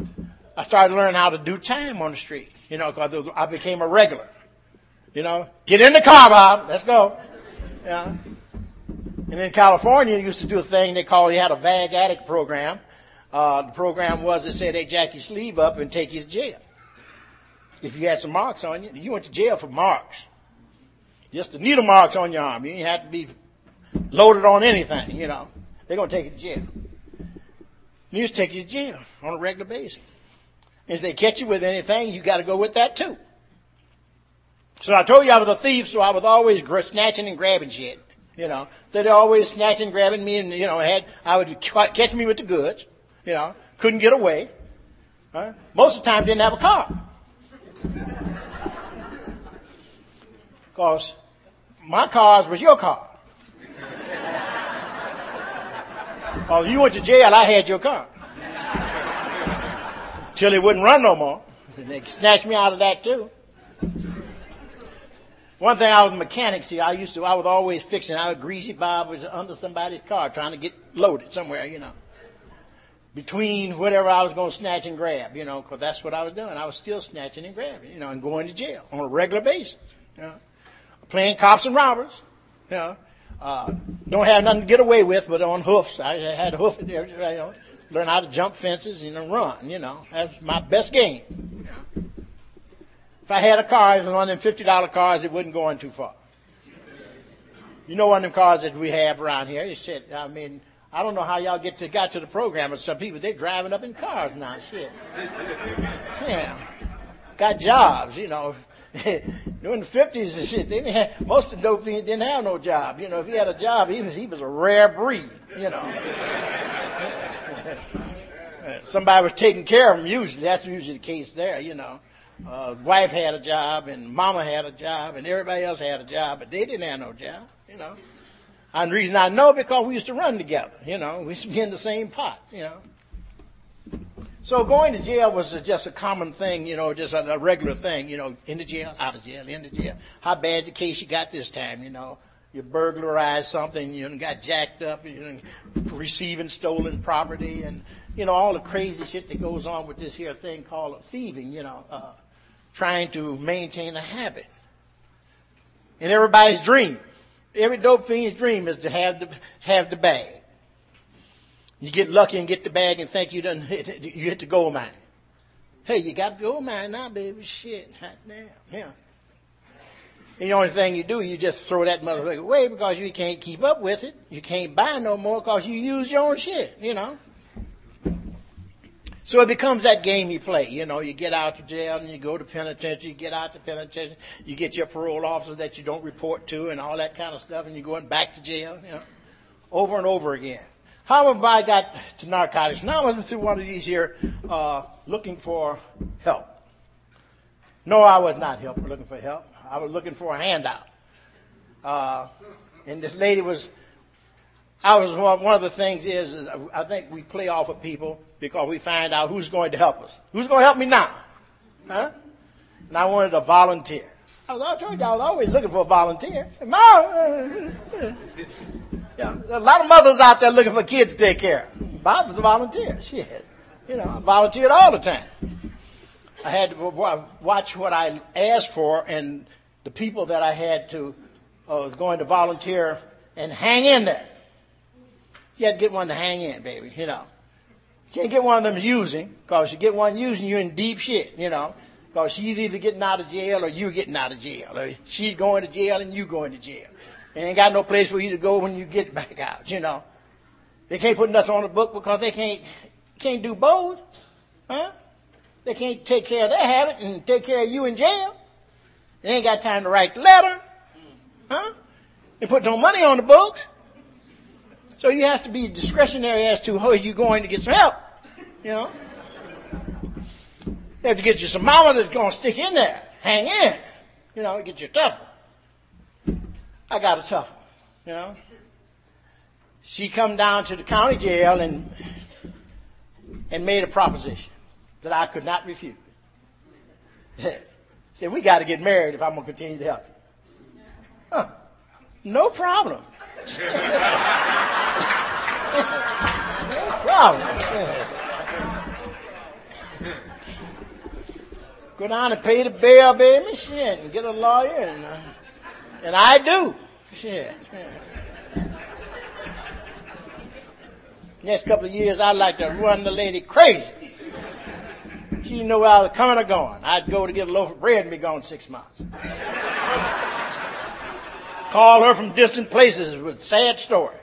S1: I started learning how to do time on the street, you know, because I became a regular. You know, get in the car, Bob. Let's go. Yeah. And in California, you used to do a thing they called, you had a VAG addict program uh, the program was they said they jack your sleeve up and take you to jail. If you had some marks on you, you went to jail for marks. Just the needle marks on your arm. You didn't have to be loaded on anything, you know. They're going to take you to jail. They just take you to jail on a regular basis. And if they catch you with anything, you got to go with that too. So I told you I was a thief, so I was always snatching and grabbing shit. You know, so they always snatching, and grabbing me, and you know, had I would catch me with the goods. You know, couldn't get away. Huh? Most of the time, didn't have a car. Because my cars was your car. Oh, you went to jail, I had your car. Till it wouldn't run no more. And they snatched me out of that too. One thing I was a mechanic, see, I used to, I was always fixing, I was greasy Bob was under somebody's car trying to get loaded somewhere, you know. Between whatever I was going to snatch and grab, you know, because that's what I was doing. I was still snatching and grabbing, you know, and going to jail on a regular basis, you know. Playing cops and robbers, you know. Uh, don't have nothing to get away with, but on hoofs. I had a hoof in you know, learn how to jump fences and run, you know. That's my best game. If I had a car, it was one of them $50 cars, it wouldn't go on too far. You know one of them cars that we have around here, you said, I mean, I don't know how y'all get to, got to the program, but some people, they're driving up in cars now, shit. Yeah. Got jobs, you know. During the fifties and shit, they didn't have, most of the dope fiends didn't have no job. You know, if he had a job, he was he was a rare breed. You know, somebody was taking care of him. Usually, that's usually the case there. You know, uh, wife had a job and mama had a job and everybody else had a job, but they didn't have no job. You know, and the reason I know because we used to run together. You know, we used to be in the same pot. You know. So going to jail was just a common thing, you know, just a, a regular thing, you know, in the jail, out of jail, in the jail. How bad the case you got this time, you know? You burglarized something, you know, got jacked up, you know, receiving stolen property, and you know all the crazy shit that goes on with this here thing called thieving, you know, uh, trying to maintain a habit. And everybody's dream, every dope fiend's dream is to have the have the bag. You get lucky and get the bag and think you done hit, you hit the gold mine. Hey, you got the gold mine now, baby. Shit, hot damn, yeah. And the only thing you do, you just throw that motherfucker away because you can't keep up with it. You can't buy no more because you use your own shit, you know. So it becomes that game you play. You know, you get out of jail and you go to penitentiary, you get out to penitentiary, you get your parole officer that you don't report to and all that kind of stuff and you're going back to jail, you know, over and over again. How have I got to narcotics? Now I'm through one of these here, uh, looking for help. No, I was not help, looking for help. I was looking for a handout. Uh, and this lady was, I was one, of the things is, is, I think we play off of people because we find out who's going to help us. Who's going to help me now? Huh? And I wanted a volunteer. I was, I told you I was always looking for a volunteer. Mom, yeah, a lot of mothers out there looking for kids to take care of. Bob was a volunteer. Shit. You know, I volunteered all the time. I had to watch what I asked for and the people that I had to, uh, was going to volunteer and hang in there. You had to get one to hang in, baby, you know. Can't get one of them using, cause you get one using, you're in deep shit, you know. Cause she's either getting out of jail or you're getting out of jail. Or she's going to jail and you going to jail. They ain't got no place for you to go when you get back out, you know. They can't put nothing on the book because they can't, can't do both. Huh? They can't take care of their habit and take care of you in jail. They ain't got time to write the letter. Huh? And put no money on the books. So you have to be discretionary as to who you going to get some help. You know? You have to get you some mama that's going to stick in there, hang in, you know, get you tough. I got a tough one, you know. She come down to the county jail and and made a proposition that I could not refuse. Said, we got to get married if I'm going to continue to help you. Huh. No problem. no problem. Go down and pay the bail, baby, shit, and get a lawyer, and, uh, and I do. Shit. Next couple of years, I'd like to run the lady crazy. She didn't know where I was coming or going. I'd go to get a loaf of bread and be gone six months. Call her from distant places with sad story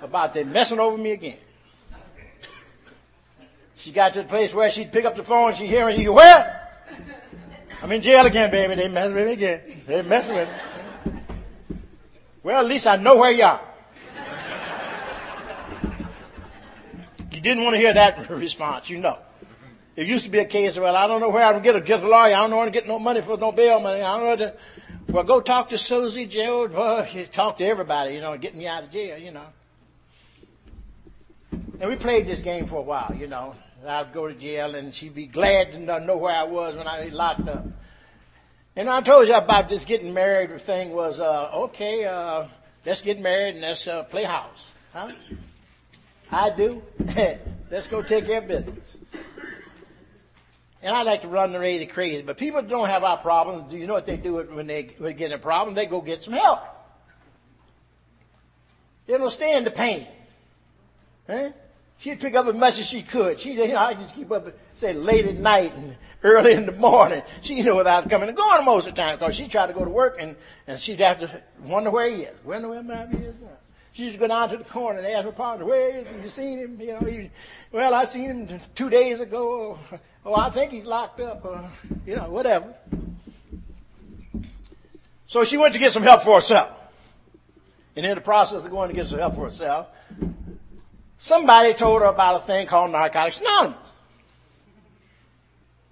S1: about they messing over me again. She got to the place where she'd pick up the phone and she'd hear me, you where? I'm in jail again, baby. They messing with me again. They messing with me. Well, at least I know where you are. You didn't want to hear that response, you know. It used to be a case of, well, I don't know where I'm going to get a, lawyer. I don't know where to get no money for no bail money. I don't know to, well, go talk to Susie, Joe. Well, talk to everybody, you know, get me out of jail, you know. And we played this game for a while, you know. I'd go to jail and she'd be glad to know where I was when I was locked up. And I told you about this getting married thing was, uh, okay, uh, let's get married and let's uh, play house. Huh? I do. let's go take care of business. And I like to run the lady crazy, but people don't have our problems. Do you know what they do when they, when they get in a problem? They go get some help. They don't stand the pain. Huh? She'd pick up as much as she could. She, you know, I just keep up, say, late at night and early in the morning. She knew without coming and going most of the time because she tried to go to work and, and she'd have to wonder where he is. Wonder where my is now. She used to go down to the corner and ask her partner, where is he? You seen him? You know, he, well, I seen him two days ago. Oh, I think he's locked up or, you know, whatever. So she went to get some help for herself. And in the process of going to get some help for herself, somebody told her about a thing called Narcotics Anonymous.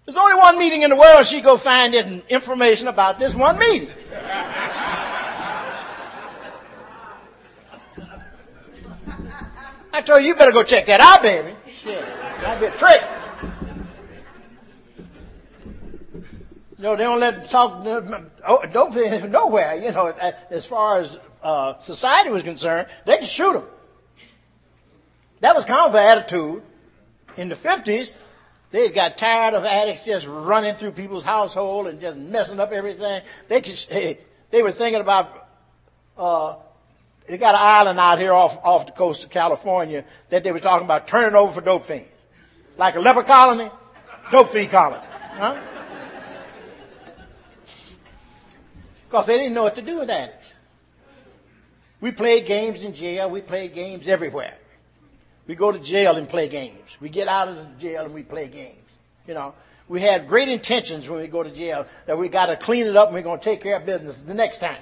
S1: There's only one meeting in the world. She go find this information about this one meeting. I told you, you better go check that out, baby. Shit, that'd be a trick. No, they don't let them talk, oh, don't nowhere, you know, as far as uh, society was concerned, they could shoot them. That was kind of an attitude in the 50s. They got tired of addicts just running through people's household and just messing up everything. They could, they were thinking about, uh, they got an island out here off, off the coast of California that they were talking about turning over for dope fiends. Like a leper colony, dope fiend colony. Huh? Because they didn't know what to do with addicts. We played games in jail. We played games everywhere. We go to jail and play games. We get out of the jail and we play games. You know, we had great intentions when we go to jail that we got to clean it up and we're going to take care of business the next time.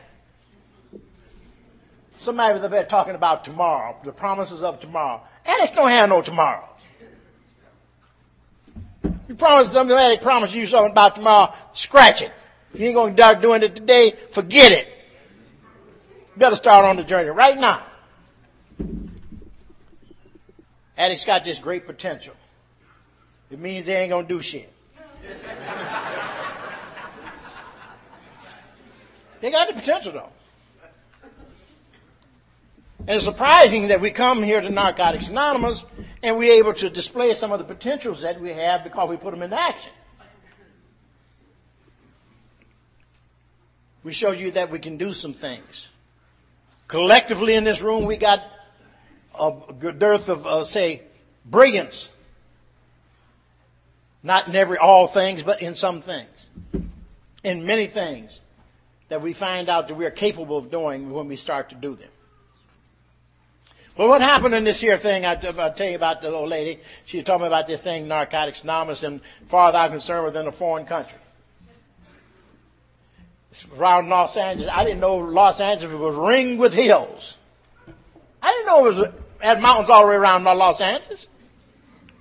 S1: Somebody was up there talking about tomorrow, the promises of tomorrow. Addicts don't have no tomorrow. You promise somebody promise you something about tomorrow, scratch it. If you ain't gonna start doing it today, forget it. You better start on the journey right now. Addicts got this great potential. It means they ain't gonna do shit. they got the potential though. And it's surprising that we come here to Narcotics Anonymous and we're able to display some of the potentials that we have because we put them into action. We showed you that we can do some things. Collectively in this room, we got a dearth of, uh, say, brilliance. Not in every, all things, but in some things. In many things that we find out that we are capable of doing when we start to do them. Well, what happened in this here thing? I, will tell you about the old lady. She told me about this thing, Narcotics Anonymous, and far as I'm concerned, within a foreign country. It's around Los Angeles. I didn't know Los Angeles was ringed with hills. I didn't know it was had mountains all the way around Los Angeles.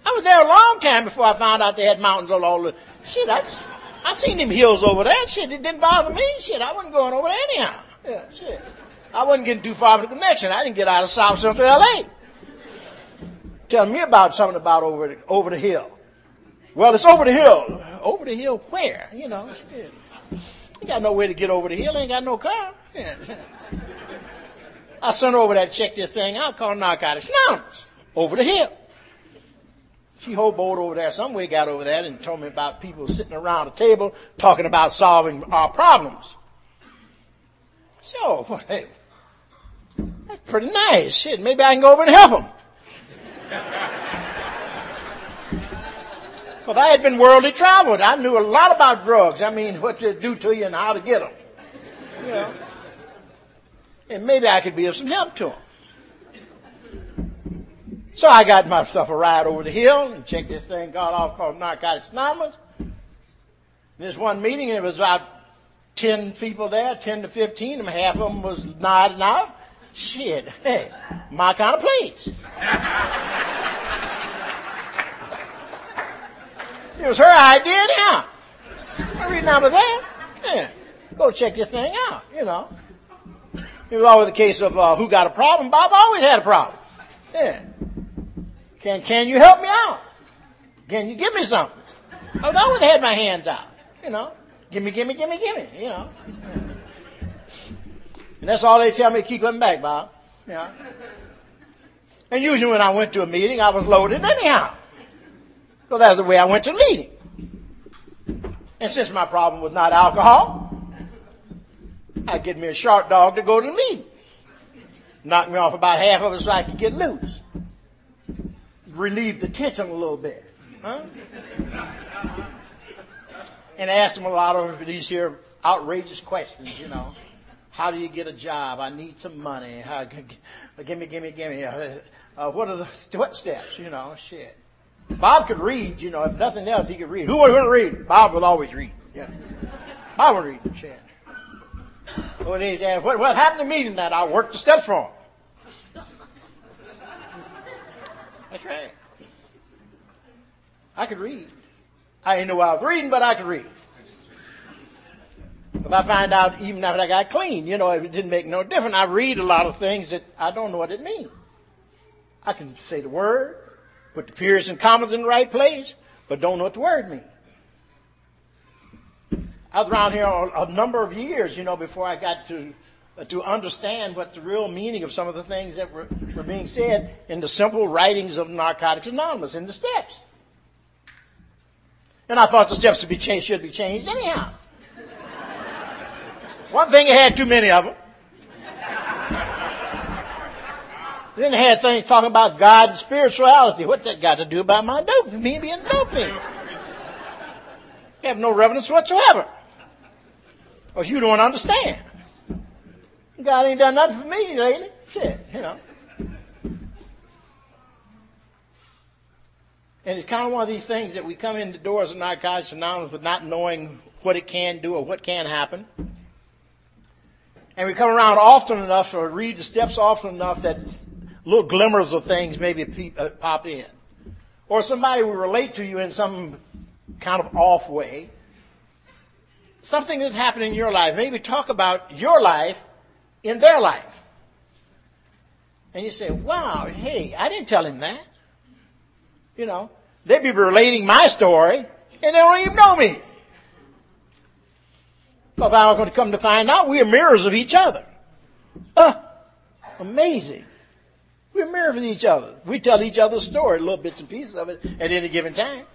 S1: I was there a long time before I found out they had mountains all over. Shit, I, I seen them hills over there. Shit, it didn't bother me. Shit, I wasn't going over there anyhow. Yeah, shit. I wasn't getting too far from the connection. I didn't get out of South Central LA. Tell me about something about over the, over the hill. Well, it's over the hill. Over the hill where? You know, shit. You got no way to get over the hill. Ain't got no car. Yeah. I sent her over there to check this thing out called Narcotics Anonymous. Over the hill. She hoboed over there some way, got over there and told me about people sitting around a table talking about solving our problems. So, hey, that's pretty nice. Shit, maybe I can go over and help them. Because I had been worldly traveled. I knew a lot about drugs. I mean, what to do to you and how to get them. You know. And maybe I could be of some help to him. So I got myself a ride over the hill and checked this thing got off called Narcotics Anonymous. This one meeting, it was about 10 people there, 10 to 15, and half of them was nodding out. Shit, hey, my kind of place. it was her idea now. I remember that. Yeah. Go check this thing out, you know. It was always the case of uh, who got a problem. Bob always had a problem. Yeah. Can, can you help me out? Can you give me something? I've always had my hands out, you know. Give me, give me, give me, give me, you know. And that's all they tell me, to keep coming back, Bob. Yeah. And usually when I went to a meeting, I was loaded anyhow. So that's the way I went to the meeting. And since my problem was not alcohol, I'd get me a sharp dog to go to the meeting. Knock me off about half of it so I could get loose relieve the tension a little bit. Huh? and ask them a lot of these here outrageous questions, you know. How do you get a job? I need some money. How, give me, give me, give me. Uh, uh, what are the what steps? You know, shit. Bob could read, you know, if nothing else, he could read. Who would read? Bob would always read. Yeah. Bob would read. Shit. What, what happened to me tonight? I worked the steps wrong. That's right. I could read. I didn't know I was reading, but I could read. If I find out even after I got clean, you know, it didn't make no difference. I read a lot of things that I don't know what it means. I can say the word, put the periods and commas in the right place, but don't know what the word means. I was around here a, number of years, you know, before I got to to understand what the real meaning of some of the things that were, were being said in the simple writings of Narcotics Anonymous in the steps. And I thought the steps should be changed, should be changed anyhow. One thing, it had too many of them. then it had things talking about God and spirituality. What that got to do about my dope, me being dopey. have no reverence whatsoever. Because you don't understand. God ain't done nothing for me lately. Shit, you know. And it's kind of one of these things that we come in the doors of Narcotics Anonymous with not knowing what it can do or what can happen. And we come around often enough or read the steps often enough that little glimmers of things maybe uh, pop in. Or somebody will relate to you in some kind of off way. Something that happened in your life. Maybe talk about your life in their life. And you say, wow, hey, I didn't tell him that. You know, they'd be relating my story and they don't even know me. Because I'm going to come to find out we are mirrors of each other. Uh, amazing. We're mirrors of each other. We tell each other's story, little bits and pieces of it at any given time.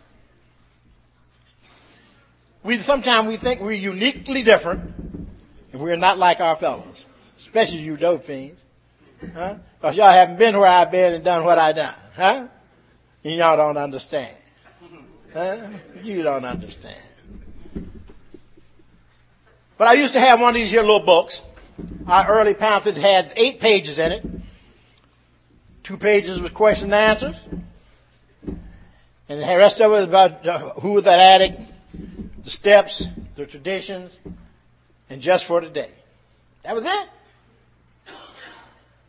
S1: We sometimes we think we're uniquely different, and we're not like our fellows especially you dope fiends. Huh? Cause y'all haven't been where I've been and done what I done. Huh? And y'all don't understand. Huh? You don't understand. But I used to have one of these here little books. Our early pamphlet had eight pages in it. Two pages with question and answers. And the rest of it was about uh, who was that addict, the steps, the traditions, and just for today. That was it.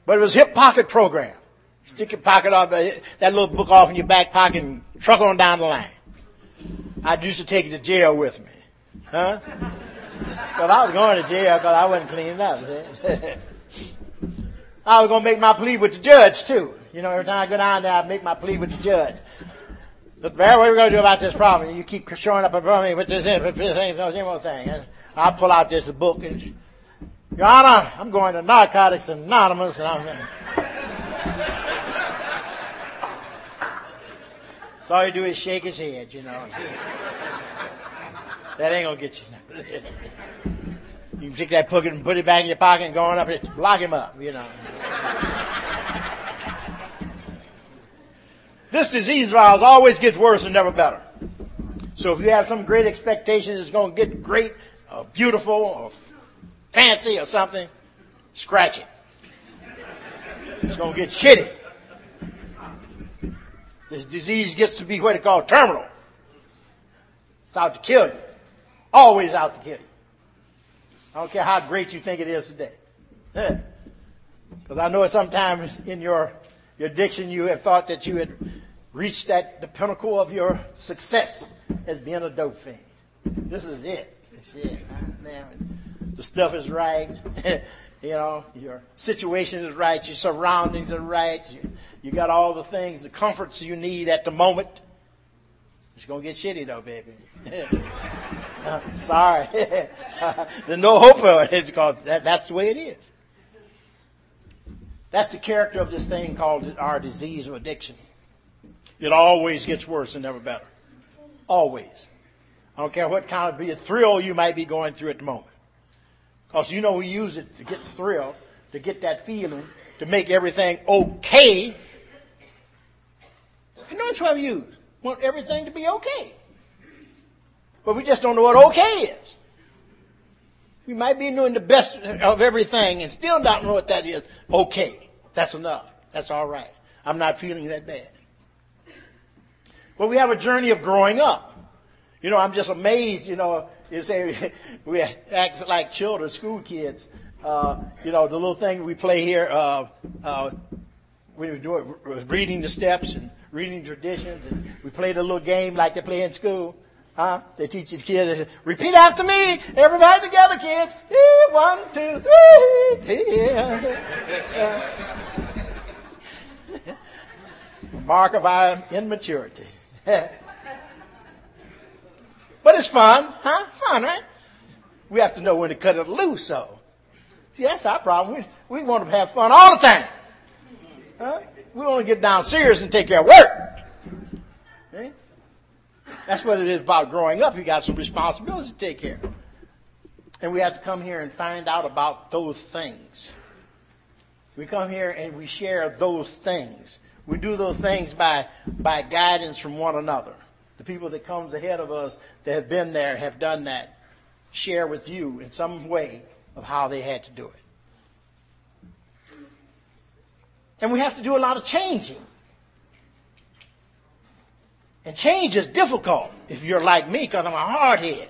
S1: But it was hip pocket program. Stick your pocket off, uh, that little book off in your back pocket and truck on down the line. I used to take it to jail with me. Huh? Because I was going to jail because I wasn't cleaning up. I was going to make my plea with the judge too. You know, every time I go down there, I make my plea with the judge. Mr. Barry, what are we going to do about this problem? You keep showing up in front of me with this, thing, this thing. And I'll pull out this book and your Honor, I'm going to Narcotics Anonymous and I'm. Going. So all you do is shake his head, you know. that ain't gonna get you. You take that book and put it back in your pocket and go on up and lock him up, you know. This disease virus always gets worse and never better. So if you have some great expectation it's going to get great, or beautiful, or fancy or something, scratch it. It's going to get shitty. This disease gets to be what they call terminal. It's out to kill you. Always out to kill you. I don't care how great you think it is today. Because I know sometimes in your, your addiction you have thought that you had reached that, the pinnacle of your success as being a dope fiend. This is it. Shit, man. The stuff is right. you know, your situation is right. Your surroundings are right. You, you got all the things, the comforts you need at the moment. It's gonna get shitty though, baby. uh, sorry. sorry. There's no hope for it because that, that's the way it is. That's the character of this thing called our disease of addiction. It always gets worse and never better. Always. I don't care what kind of be a thrill you might be going through at the moment. Because you know we use it to get the thrill, to get that feeling, to make everything okay. You know that's what we use. Want everything to be okay. But we just don't know what okay is. We might be doing the best of everything and still not know what that is. Okay. That's enough. That's alright. I'm not feeling that bad. But we have a journey of growing up. You know, I'm just amazed, you know, you say we act like children, school kids. Uh, you know, the little thing we play here, uh, uh, we were doing, reading the steps and reading traditions and we played a little game like they play in school. Huh? They teach the kids, repeat after me, everybody together kids. One, two, three, Mark of our immaturity. but it's fun, huh? Fun, right? We have to know when to cut it loose, though. See, that's our problem. We, we want to have fun all the time. Huh? We want to get down serious and take care of work. That's what it is about growing up. You got some responsibilities to take care of. And we have to come here and find out about those things. We come here and we share those things. We do those things by, by guidance from one another. The people that comes ahead of us that have been there have done that. Share with you in some way of how they had to do it. And we have to do a lot of changing. And change is difficult if you're like me because I'm a hardhead.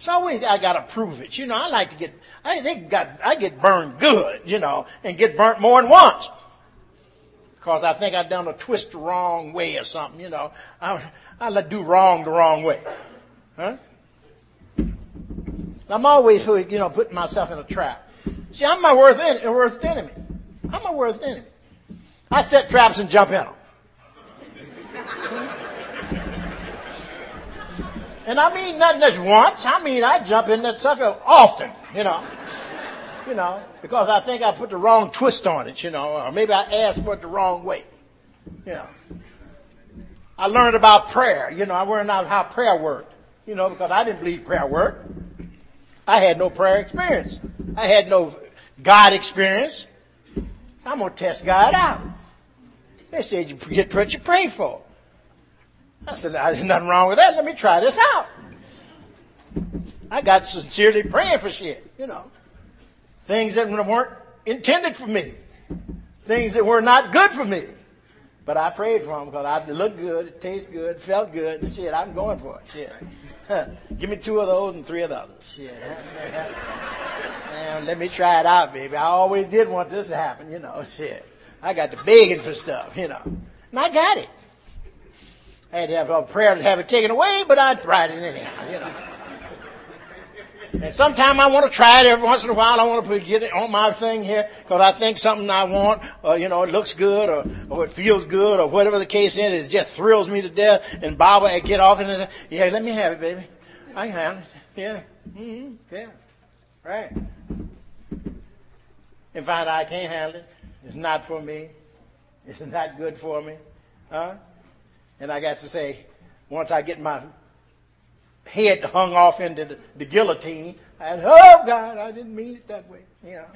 S1: So always I gotta prove it. You know, I like to get, I think got, I get burned good, you know, and get burnt more than once because I think I've done a twist the wrong way or something, you know. I, I do wrong the wrong way. Huh? I'm always, you know, putting myself in a trap. See, I'm my worst, en- worst enemy. I'm my worst enemy. I set traps and jump in them. And I mean not just once. I mean I jump in that sucker often, you know you know, because I think I put the wrong twist on it, you know, or maybe I asked for it the wrong way. You know. I learned about prayer, you know, I learned out how prayer worked, you know, because I didn't believe prayer worked. I had no prayer experience. I had no God experience. I'm gonna test God out. They said you forget what you pray for. I said, there's nothing wrong with that. Let me try this out. I got sincerely praying for shit, you know. Things that weren't intended for me. Things that were not good for me. But I prayed for them because I looked good, it tastes good, felt good. And shit, I'm going for it. Shit. Give me two of those and three of the others. Shit. Man, let me try it out, baby. I always did want this to happen, you know. Shit. I got the begging for stuff, you know. And I got it. I had to have a prayer to have it taken away, but I tried it anyhow, you know. And sometimes I want to try it every once in a while. I want to put, get it on my thing here because I think something I want, or, you know, it looks good or, or it feels good or whatever the case is. It just thrills me to death. And Bob I get off and say, yeah, let me have it, baby. I can have it. Yeah. Mm-hmm. Yeah. Right. And find out I can't handle it. It's not for me. It's not good for me. Huh? And I got to say, once I get my head hung off into the, the guillotine. said, oh God, I didn't mean it that way. You know.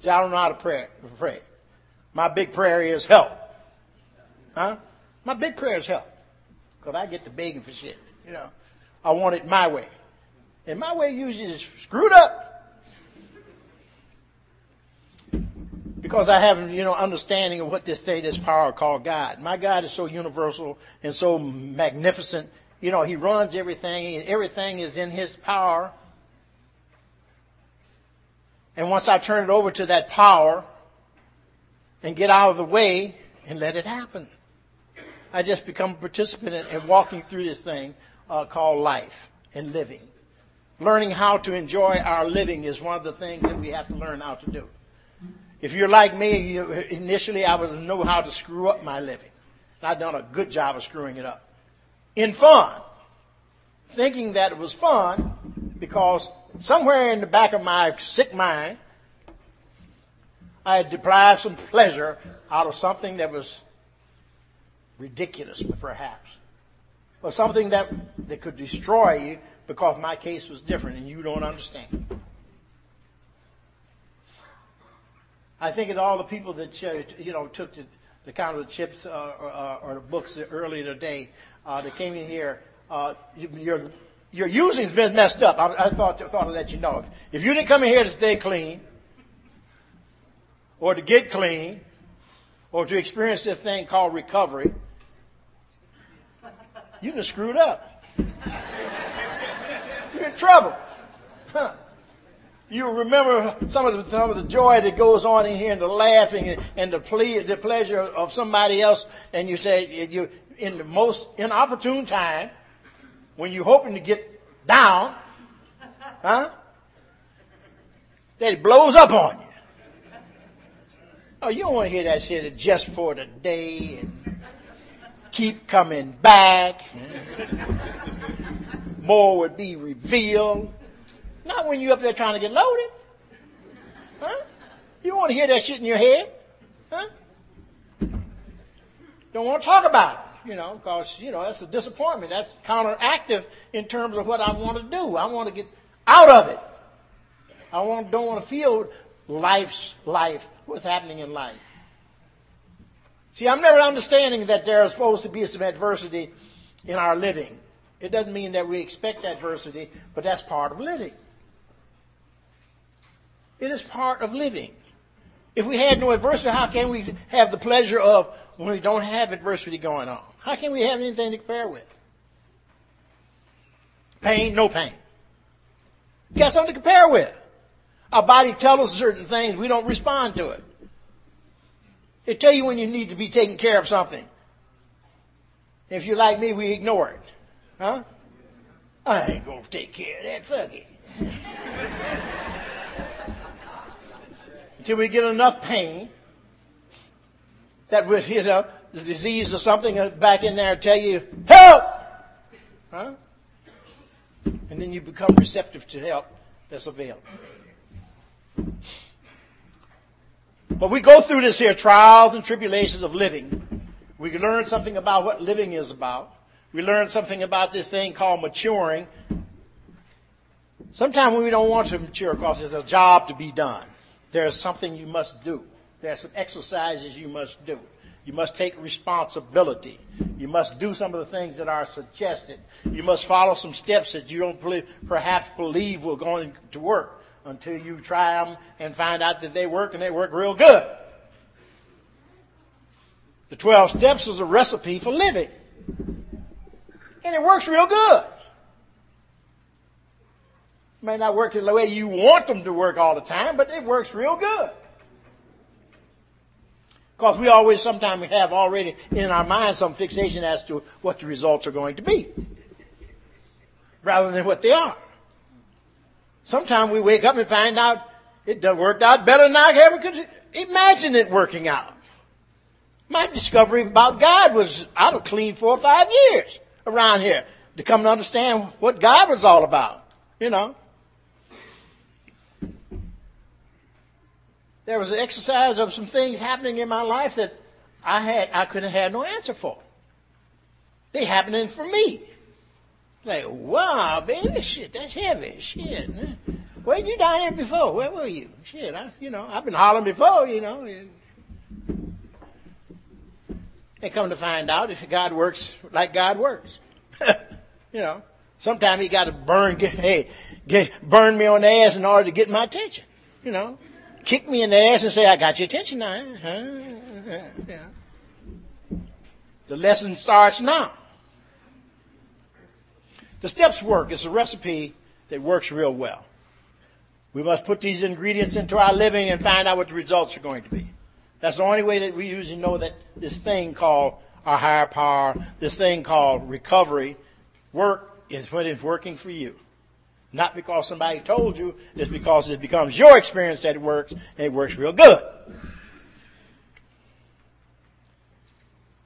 S1: So I don't know how to pray. pray. My big prayer is help. Huh? My big prayers help. Because I get to begging for shit. You know, I want it my way. And my way usually is screwed up. Because I have, you know, understanding of what this thing, this power called God. My God is so universal and so magnificent. You know, He runs everything. Everything is in His power. And once I turn it over to that power and get out of the way and let it happen, I just become a participant in, in walking through this thing uh, called life and living. Learning how to enjoy our living is one of the things that we have to learn how to do. If you're like me, you, initially I was know how to screw up my living. I've done a good job of screwing it up. In fun. Thinking that it was fun because somewhere in the back of my sick mind, I had deprived some pleasure out of something that was ridiculous, perhaps. Or something that, that could destroy you because my case was different and you don't understand. I think of all the people that you know took the, the kind of the chips uh, or, uh, or, the books earlier today uh, that came in here. Uh, your your using's been messed up. I, I thought thought to let you know. If, if you didn't come in here to stay clean, or to get clean, or to experience this thing called recovery, you done screwed up. You're in trouble. Huh you remember some of the, some of the joy that goes on in here and the laughing and, and the plea, the pleasure of somebody else. And you say you in the most inopportune time when you're hoping to get down, huh? That it blows up on you. Oh, you don't want to hear that shit just for the day and keep coming back. More would be revealed. Not when you're up there trying to get loaded. Huh? You want to hear that shit in your head? Huh? Don't want to talk about it, you know, because, you know, that's a disappointment. That's counteractive in terms of what I want to do. I want to get out of it. I want, don't want to feel life's life, what's happening in life. See, I'm never understanding that there is supposed to be some adversity in our living. It doesn't mean that we expect adversity, but that's part of living. It is part of living. If we had no adversity, how can we have the pleasure of when we don't have adversity going on? How can we have anything to compare with? Pain, no pain. Got something to compare with. Our body tells us certain things, we don't respond to it. It tell you when you need to be taking care of something. If you're like me, we ignore it. Huh? I ain't gonna take care of that, fuck it. until we get enough pain that would, you know, the disease or something back in there tell you, help! Huh? And then you become receptive to help that's available. But we go through this here trials and tribulations of living. We learn something about what living is about. We learn something about this thing called maturing. Sometimes we don't want to mature because there's a job to be done. There's something you must do. There are some exercises you must do. You must take responsibility. You must do some of the things that are suggested. You must follow some steps that you don't believe, perhaps believe will going to work until you try them and find out that they work and they work real good. The 12 steps is a recipe for living. And it works real good may not work the way you want them to work all the time, but it works real good. Because we always sometimes we have already in our mind some fixation as to what the results are going to be. Rather than what they are. Sometimes we wake up and find out it worked out better than I ever could imagine it working out. My discovery about God was I was clean four or five years around here to come to understand what God was all about. You know. There was an exercise of some things happening in my life that I had, I couldn't have had no answer for. They happening for me. Like, wow, baby, shit, that's heavy, shit. Where'd you down here before? Where were you? Shit, I, you know, I've been hollering before, you know. And come to find out, God works like God works. you know, sometimes he got to burn, hey, get, burn me on the ass in order to get my attention. You know, kick me in the ass and say, I got your attention now. Yeah. The lesson starts now. The steps work. It's a recipe that works real well. We must put these ingredients into our living and find out what the results are going to be. That's the only way that we usually know that this thing called our higher power, this thing called recovery, work is when it's working for you. Not because somebody told you, it's because it becomes your experience that it works, and it works real good.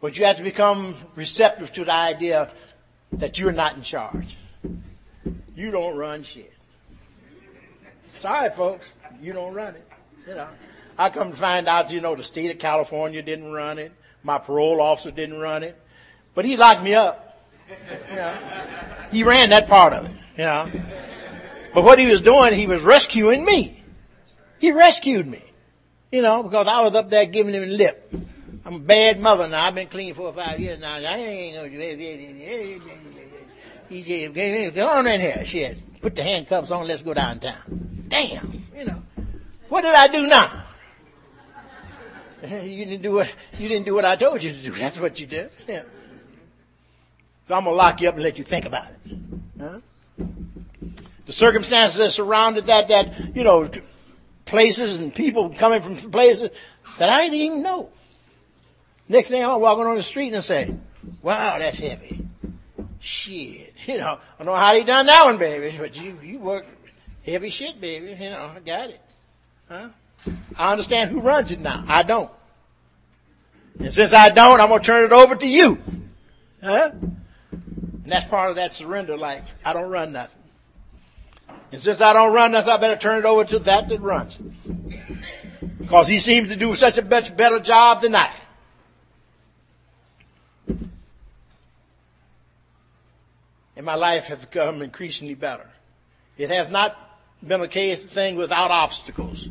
S1: But you have to become receptive to the idea that you're not in charge. You don't run shit. Sorry, folks, you don't run it. You know, I come to find out, you know, the state of California didn't run it. My parole officer didn't run it, but he locked me up. You know, he ran that part of it. You know, but what he was doing, he was rescuing me. He rescued me. You know, because I was up there giving him lip. I'm a bad mother now. I've been clean four or five years now. I ain't gonna. He said, "Go on in here, shit. Put the handcuffs on. Let's go downtown." Damn, you know. What did I do now? You didn't do what you didn't do what I told you to do. That's what you did. Yeah. So I'm gonna lock you up and let you think about it. Huh? The circumstances that surrounded that, that you know, places and people coming from places that I didn't even know. Next thing I'm walking on the street and I say, "Wow, that's heavy." Shit, you know, I don't know how you done that one, baby, but you you work heavy shit, baby. You know, I got it. Huh? I understand who runs it now. I don't. And since I don't, I'm going to turn it over to you. Huh? And that's part of that surrender, like, I don't run nothing. And since I don't run nothing, I better turn it over to that that runs. Because he seems to do such a much better job than I. And my life has become increasingly better. It has not been a case thing without obstacles.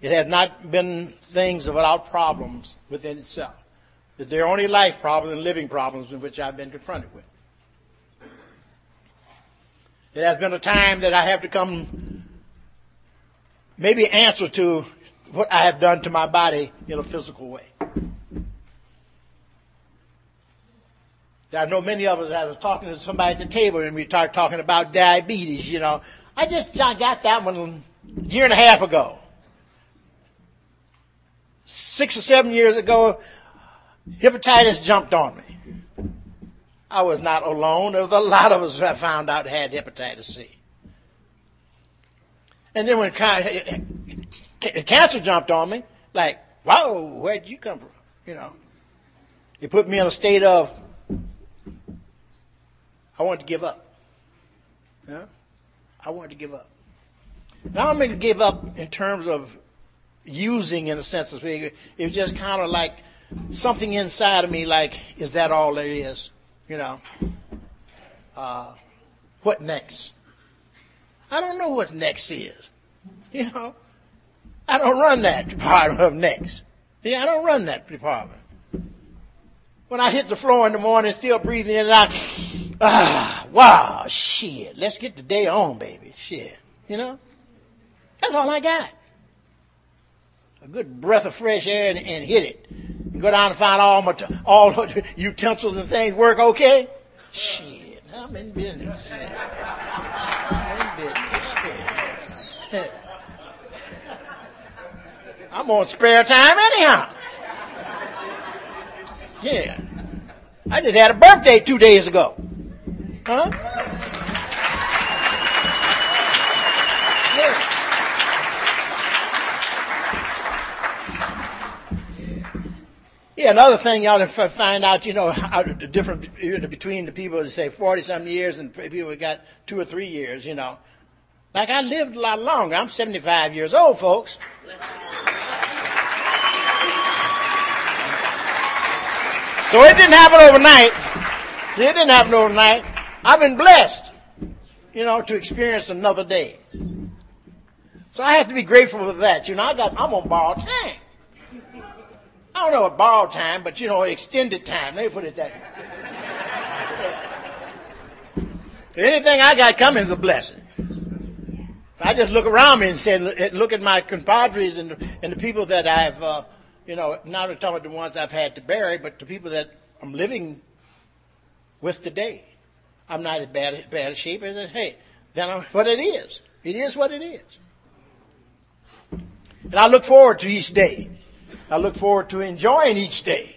S1: It has not been things without problems within itself. It's their only life problems and living problems in which I've been confronted with. It has been a time that I have to come maybe answer to what I have done to my body in a physical way. I know many of us, I was talking to somebody at the table and we started talking about diabetes, you know. I just got that one a year and a half ago six or seven years ago, hepatitis jumped on me. I was not alone. There was a lot of us that found out had hepatitis C. And then when cancer jumped on me, like, whoa, where'd you come from? You know, it put me in a state of, I wanted to give up. Yeah? I wanted to give up. Now I'm going to give up in terms of using in a sense. It was just kind of like something inside of me, like, is that all there is? You know, uh, what next? I don't know what next is. You know, I don't run that department of next. Yeah, I don't run that department. When I hit the floor in the morning, still breathing in and out, ah, wow, shit, let's get the day on, baby, shit. You know, that's all I got a good breath of fresh air and, and hit it. Go down and find all my, all utensils and things work okay? Shit, I'm in business. I'm in business. I'm on spare time anyhow. Yeah. I just had a birthday two days ago. Huh? Yeah. Yeah, another thing y'all find out, you know, how the difference between the people that say 40 something years and people that got two or three years, you know. Like I lived a lot longer. I'm 75 years old, folks. So it didn't happen overnight. See, it didn't happen overnight. I've been blessed, you know, to experience another day. So I have to be grateful for that. You know, I got, I'm on borrowed time. I don't know about borrowed time, but you know, extended time. Let me put it that way. Anything I got coming is a blessing. If I just look around me and say, look at my compadres and, and the people that I've, uh, you know, not only talking about the ones I've had to bury, but the people that I'm living with today. I'm not as bad, bad a shape as, hey, then I'm, what it is. It is what it is. And I look forward to each day. I look forward to enjoying each day.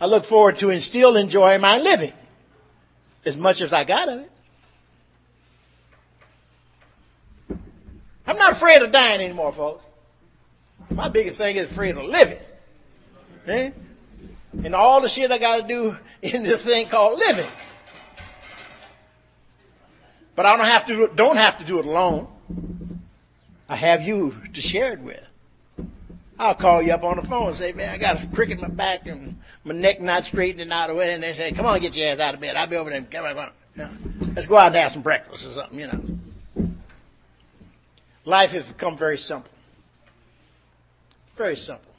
S1: I look forward to still enjoying my living as much as I got of it. I'm not afraid of dying anymore, folks. My biggest thing is afraid of living. Eh? And all the shit I gotta do in this thing called living. But I don't have to don't have to do it alone. I have you to share it with. I'll call you up on the phone and say, man, I got a crick in my back and my neck not straightening out of way. And they say, come on, get your ass out of bed. I'll be over there. Come on, come on. Let's go out and have some breakfast or something, you know. Life has become very simple. Very simple.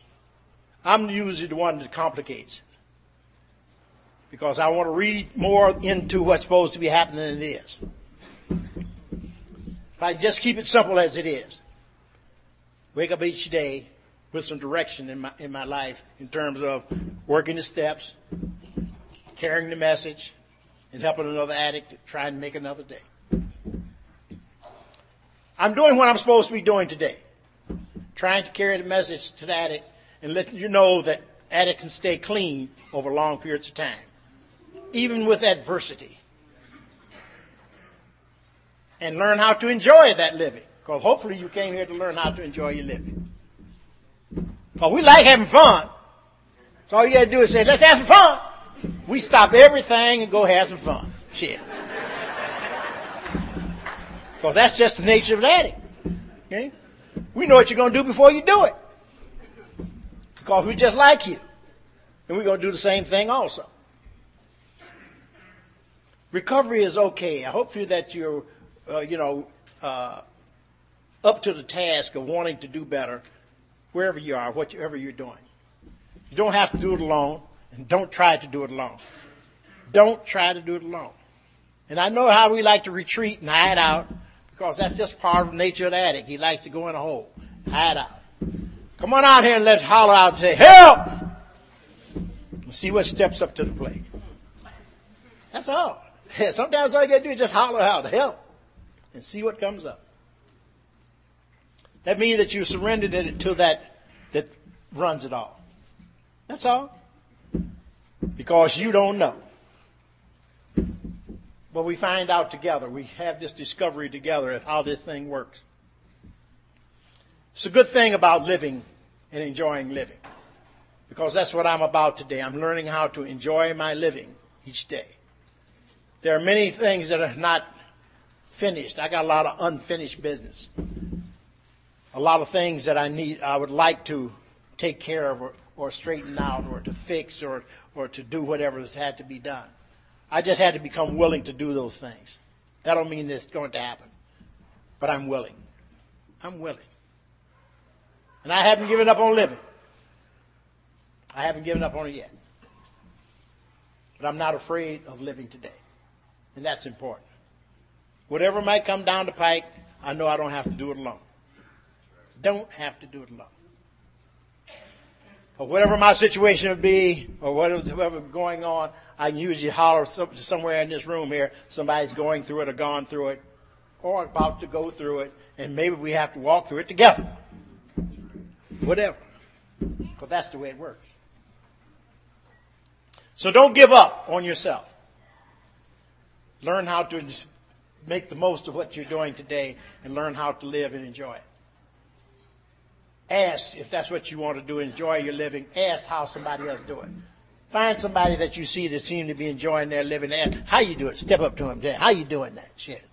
S1: I'm usually the one that complicates it. Because I want to read more into what's supposed to be happening than it is. If I just keep it simple as it is, wake up each day with some direction in my, in my life in terms of working the steps, carrying the message, and helping another addict try and make another day. I'm doing what I'm supposed to be doing today. Trying to carry the message to the addict and letting you know that addict can stay clean over long periods of time. Even with adversity and learn how to enjoy that living. Because hopefully you came here to learn how to enjoy your living. Because we like having fun. So all you gotta do is say, let's have some fun. We stop everything and go have some fun. Shit. Because that's just the nature of addict. Okay? We know what you're gonna do before you do it. Because we just like you. And we're gonna do the same thing also. Recovery is okay. I hope you that you're uh, you know, uh, up to the task of wanting to do better wherever you are, whatever you're doing. You don't have to do it alone, and don't try to do it alone. Don't try to do it alone. And I know how we like to retreat and hide out, because that's just part of the nature of the addict. He likes to go in a hole, hide out. Come on out here and let's holler out and say, help! And see what steps up to the plate. That's all. Sometimes all you gotta do is just holler out, help and see what comes up. That means that you surrendered it to that that runs it all. That's all. Because you don't know. But we find out together. We have this discovery together of how this thing works. It's a good thing about living and enjoying living. Because that's what I'm about today. I'm learning how to enjoy my living each day. There are many things that are not finished. I got a lot of unfinished business. A lot of things that I need, I would like to take care of or, or straighten out or to fix or, or to do whatever has had to be done. I just had to become willing to do those things. That don't mean it's going to happen, but I'm willing. I'm willing. And I haven't given up on living. I haven't given up on it yet. But I'm not afraid of living today. And that's important. Whatever might come down the pike, I know I don't have to do it alone. Don't have to do it alone. Or whatever my situation would be, or whatever going on, I can usually holler somewhere in this room here, somebody's going through it or gone through it, or about to go through it, and maybe we have to walk through it together. Whatever. Because that's the way it works. So don't give up on yourself. Learn how to make the most of what you're doing today and learn how to live and enjoy it. Ask if that's what you want to do, enjoy your living. Ask how somebody else do it. Find somebody that you see that seem to be enjoying their living. Ask how you do it. Step up to them. Say, How you doing that shit?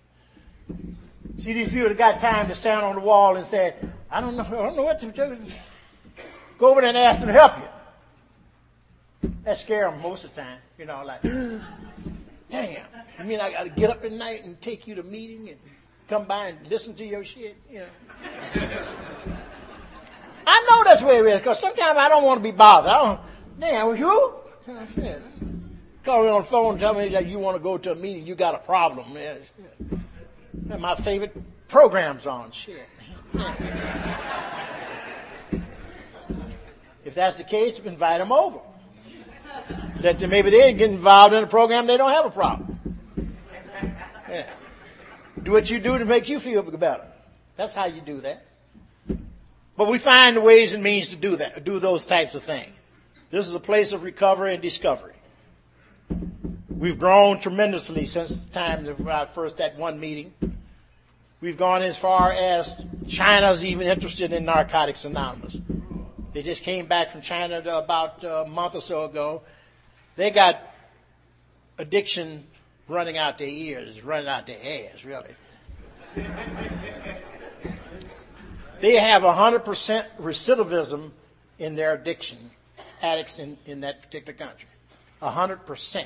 S1: See these people that got time to stand on the wall and say, I don't know, I don't know what to do. Go over there and ask them to help you. That scare them most of the time. You know, like, Damn. You mean I got to get up at night and take you to meeting and come by and listen to your shit? You know. I know that's where it is because sometimes I don't want to be bothered. I don't, damn, you? Call me on the phone and tell me that you want to go to a meeting, you got a problem. Man. My favorite program's on. Shit. if that's the case, invite them over. That maybe they get involved in a program, they don't have a problem. Yeah. Do what you do to make you feel better. That's how you do that. But we find ways and means to do that, do those types of things. This is a place of recovery and discovery. We've grown tremendously since the time of our first at one meeting. We've gone as far as China's even interested in Narcotics Anonymous. They just came back from China about a month or so ago. They got addiction running out their ears, running out their ass, really. they have 100% recidivism in their addiction, addicts in, in that particular country. 100%.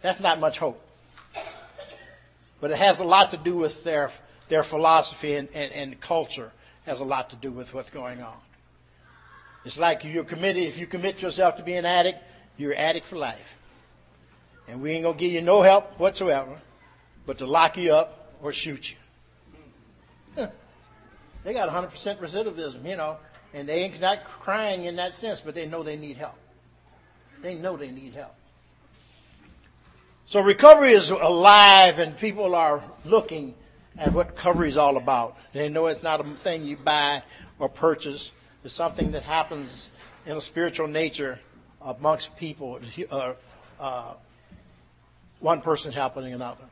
S1: That's not much hope. But it has a lot to do with their, their philosophy and, and, and culture has a lot to do with what's going on. It's like you're committed, if you commit yourself to be an addict, you're an addict for life. And we ain't gonna give you no help whatsoever, but to lock you up or shoot you. They got 100% recidivism, you know, and they ain't not crying in that sense, but they know they need help. They know they need help. So recovery is alive and people are looking at what recovery is all about. They know it's not a thing you buy or purchase. It's something that happens in a spiritual nature amongst people, uh, uh, one person helping another.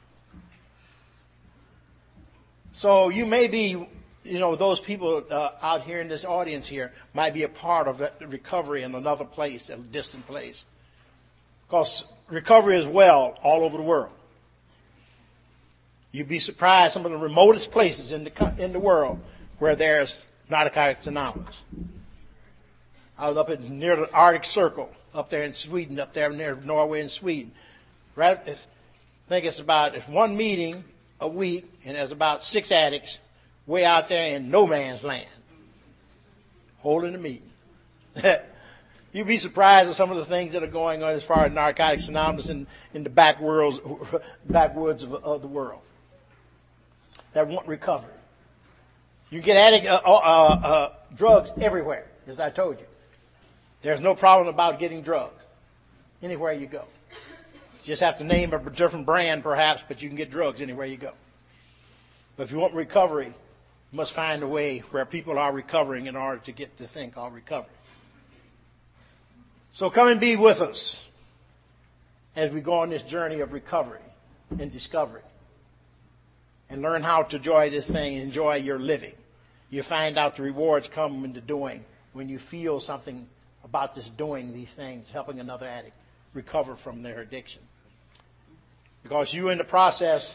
S1: So you may be, you know, those people uh, out here in this audience here might be a part of that recovery in another place, a distant place. Because recovery is well all over the world. You'd be surprised some of the remotest places in the, in the world where there's Narcotics Anonymous. I was up in, near the Arctic Circle, up there in Sweden, up there near Norway and Sweden. Right, I think it's about it's one meeting a week, and there's about six addicts way out there in no man's land, holding a meeting. You'd be surprised at some of the things that are going on as far as Narcotics Anonymous in, in the back worlds, backwoods of, of the world that want recovery. You get addict, uh, uh, uh, drugs everywhere, as I told you. There's no problem about getting drugs anywhere you go. You just have to name a different brand perhaps, but you can get drugs anywhere you go. But if you want recovery, must find a way where people are recovering in order to get to think I'll recover. So come and be with us as we go on this journey of recovery and discovery. And learn how to enjoy this thing, enjoy your living. You find out the rewards come into doing when you feel something about this doing these things, helping another addict recover from their addiction. Because you in the process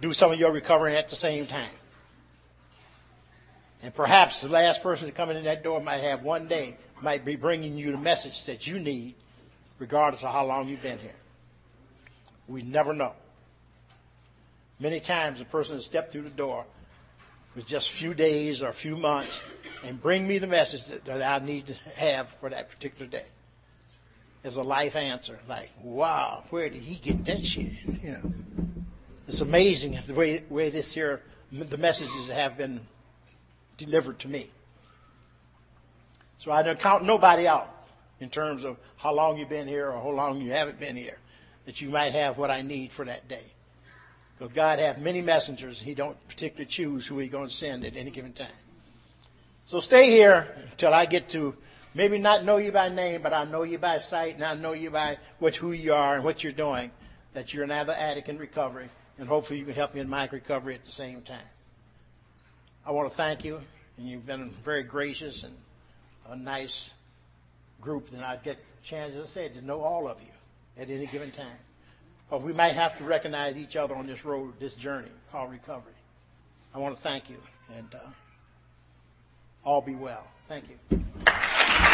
S1: do some of your recovering at the same time. And perhaps the last person to come in that door might have one day might be bringing you the message that you need, regardless of how long you've been here. We never know. Many times a person has stepped through the door with just a few days or a few months and bring me the message that, that I need to have for that particular day. As a life answer, like, wow, where did he get that shit? You know, it's amazing the way, way this here, the messages have been delivered to me. So I don't count nobody out in terms of how long you've been here or how long you haven't been here, that you might have what I need for that day. Because God has many messengers, He don't particularly choose who He's going to send at any given time. So stay here until I get to maybe not know you by name, but I know you by sight and I know you by what who you are and what you're doing. That you're another addict in recovery, and hopefully you can help me in my recovery at the same time. I want to thank you, and you've been very gracious and a nice group, And I'd get chances, chance, as I said, to know all of you at any given time. But we might have to recognize each other on this road, this journey called recovery. I want to thank you, and uh, all be well. Thank you.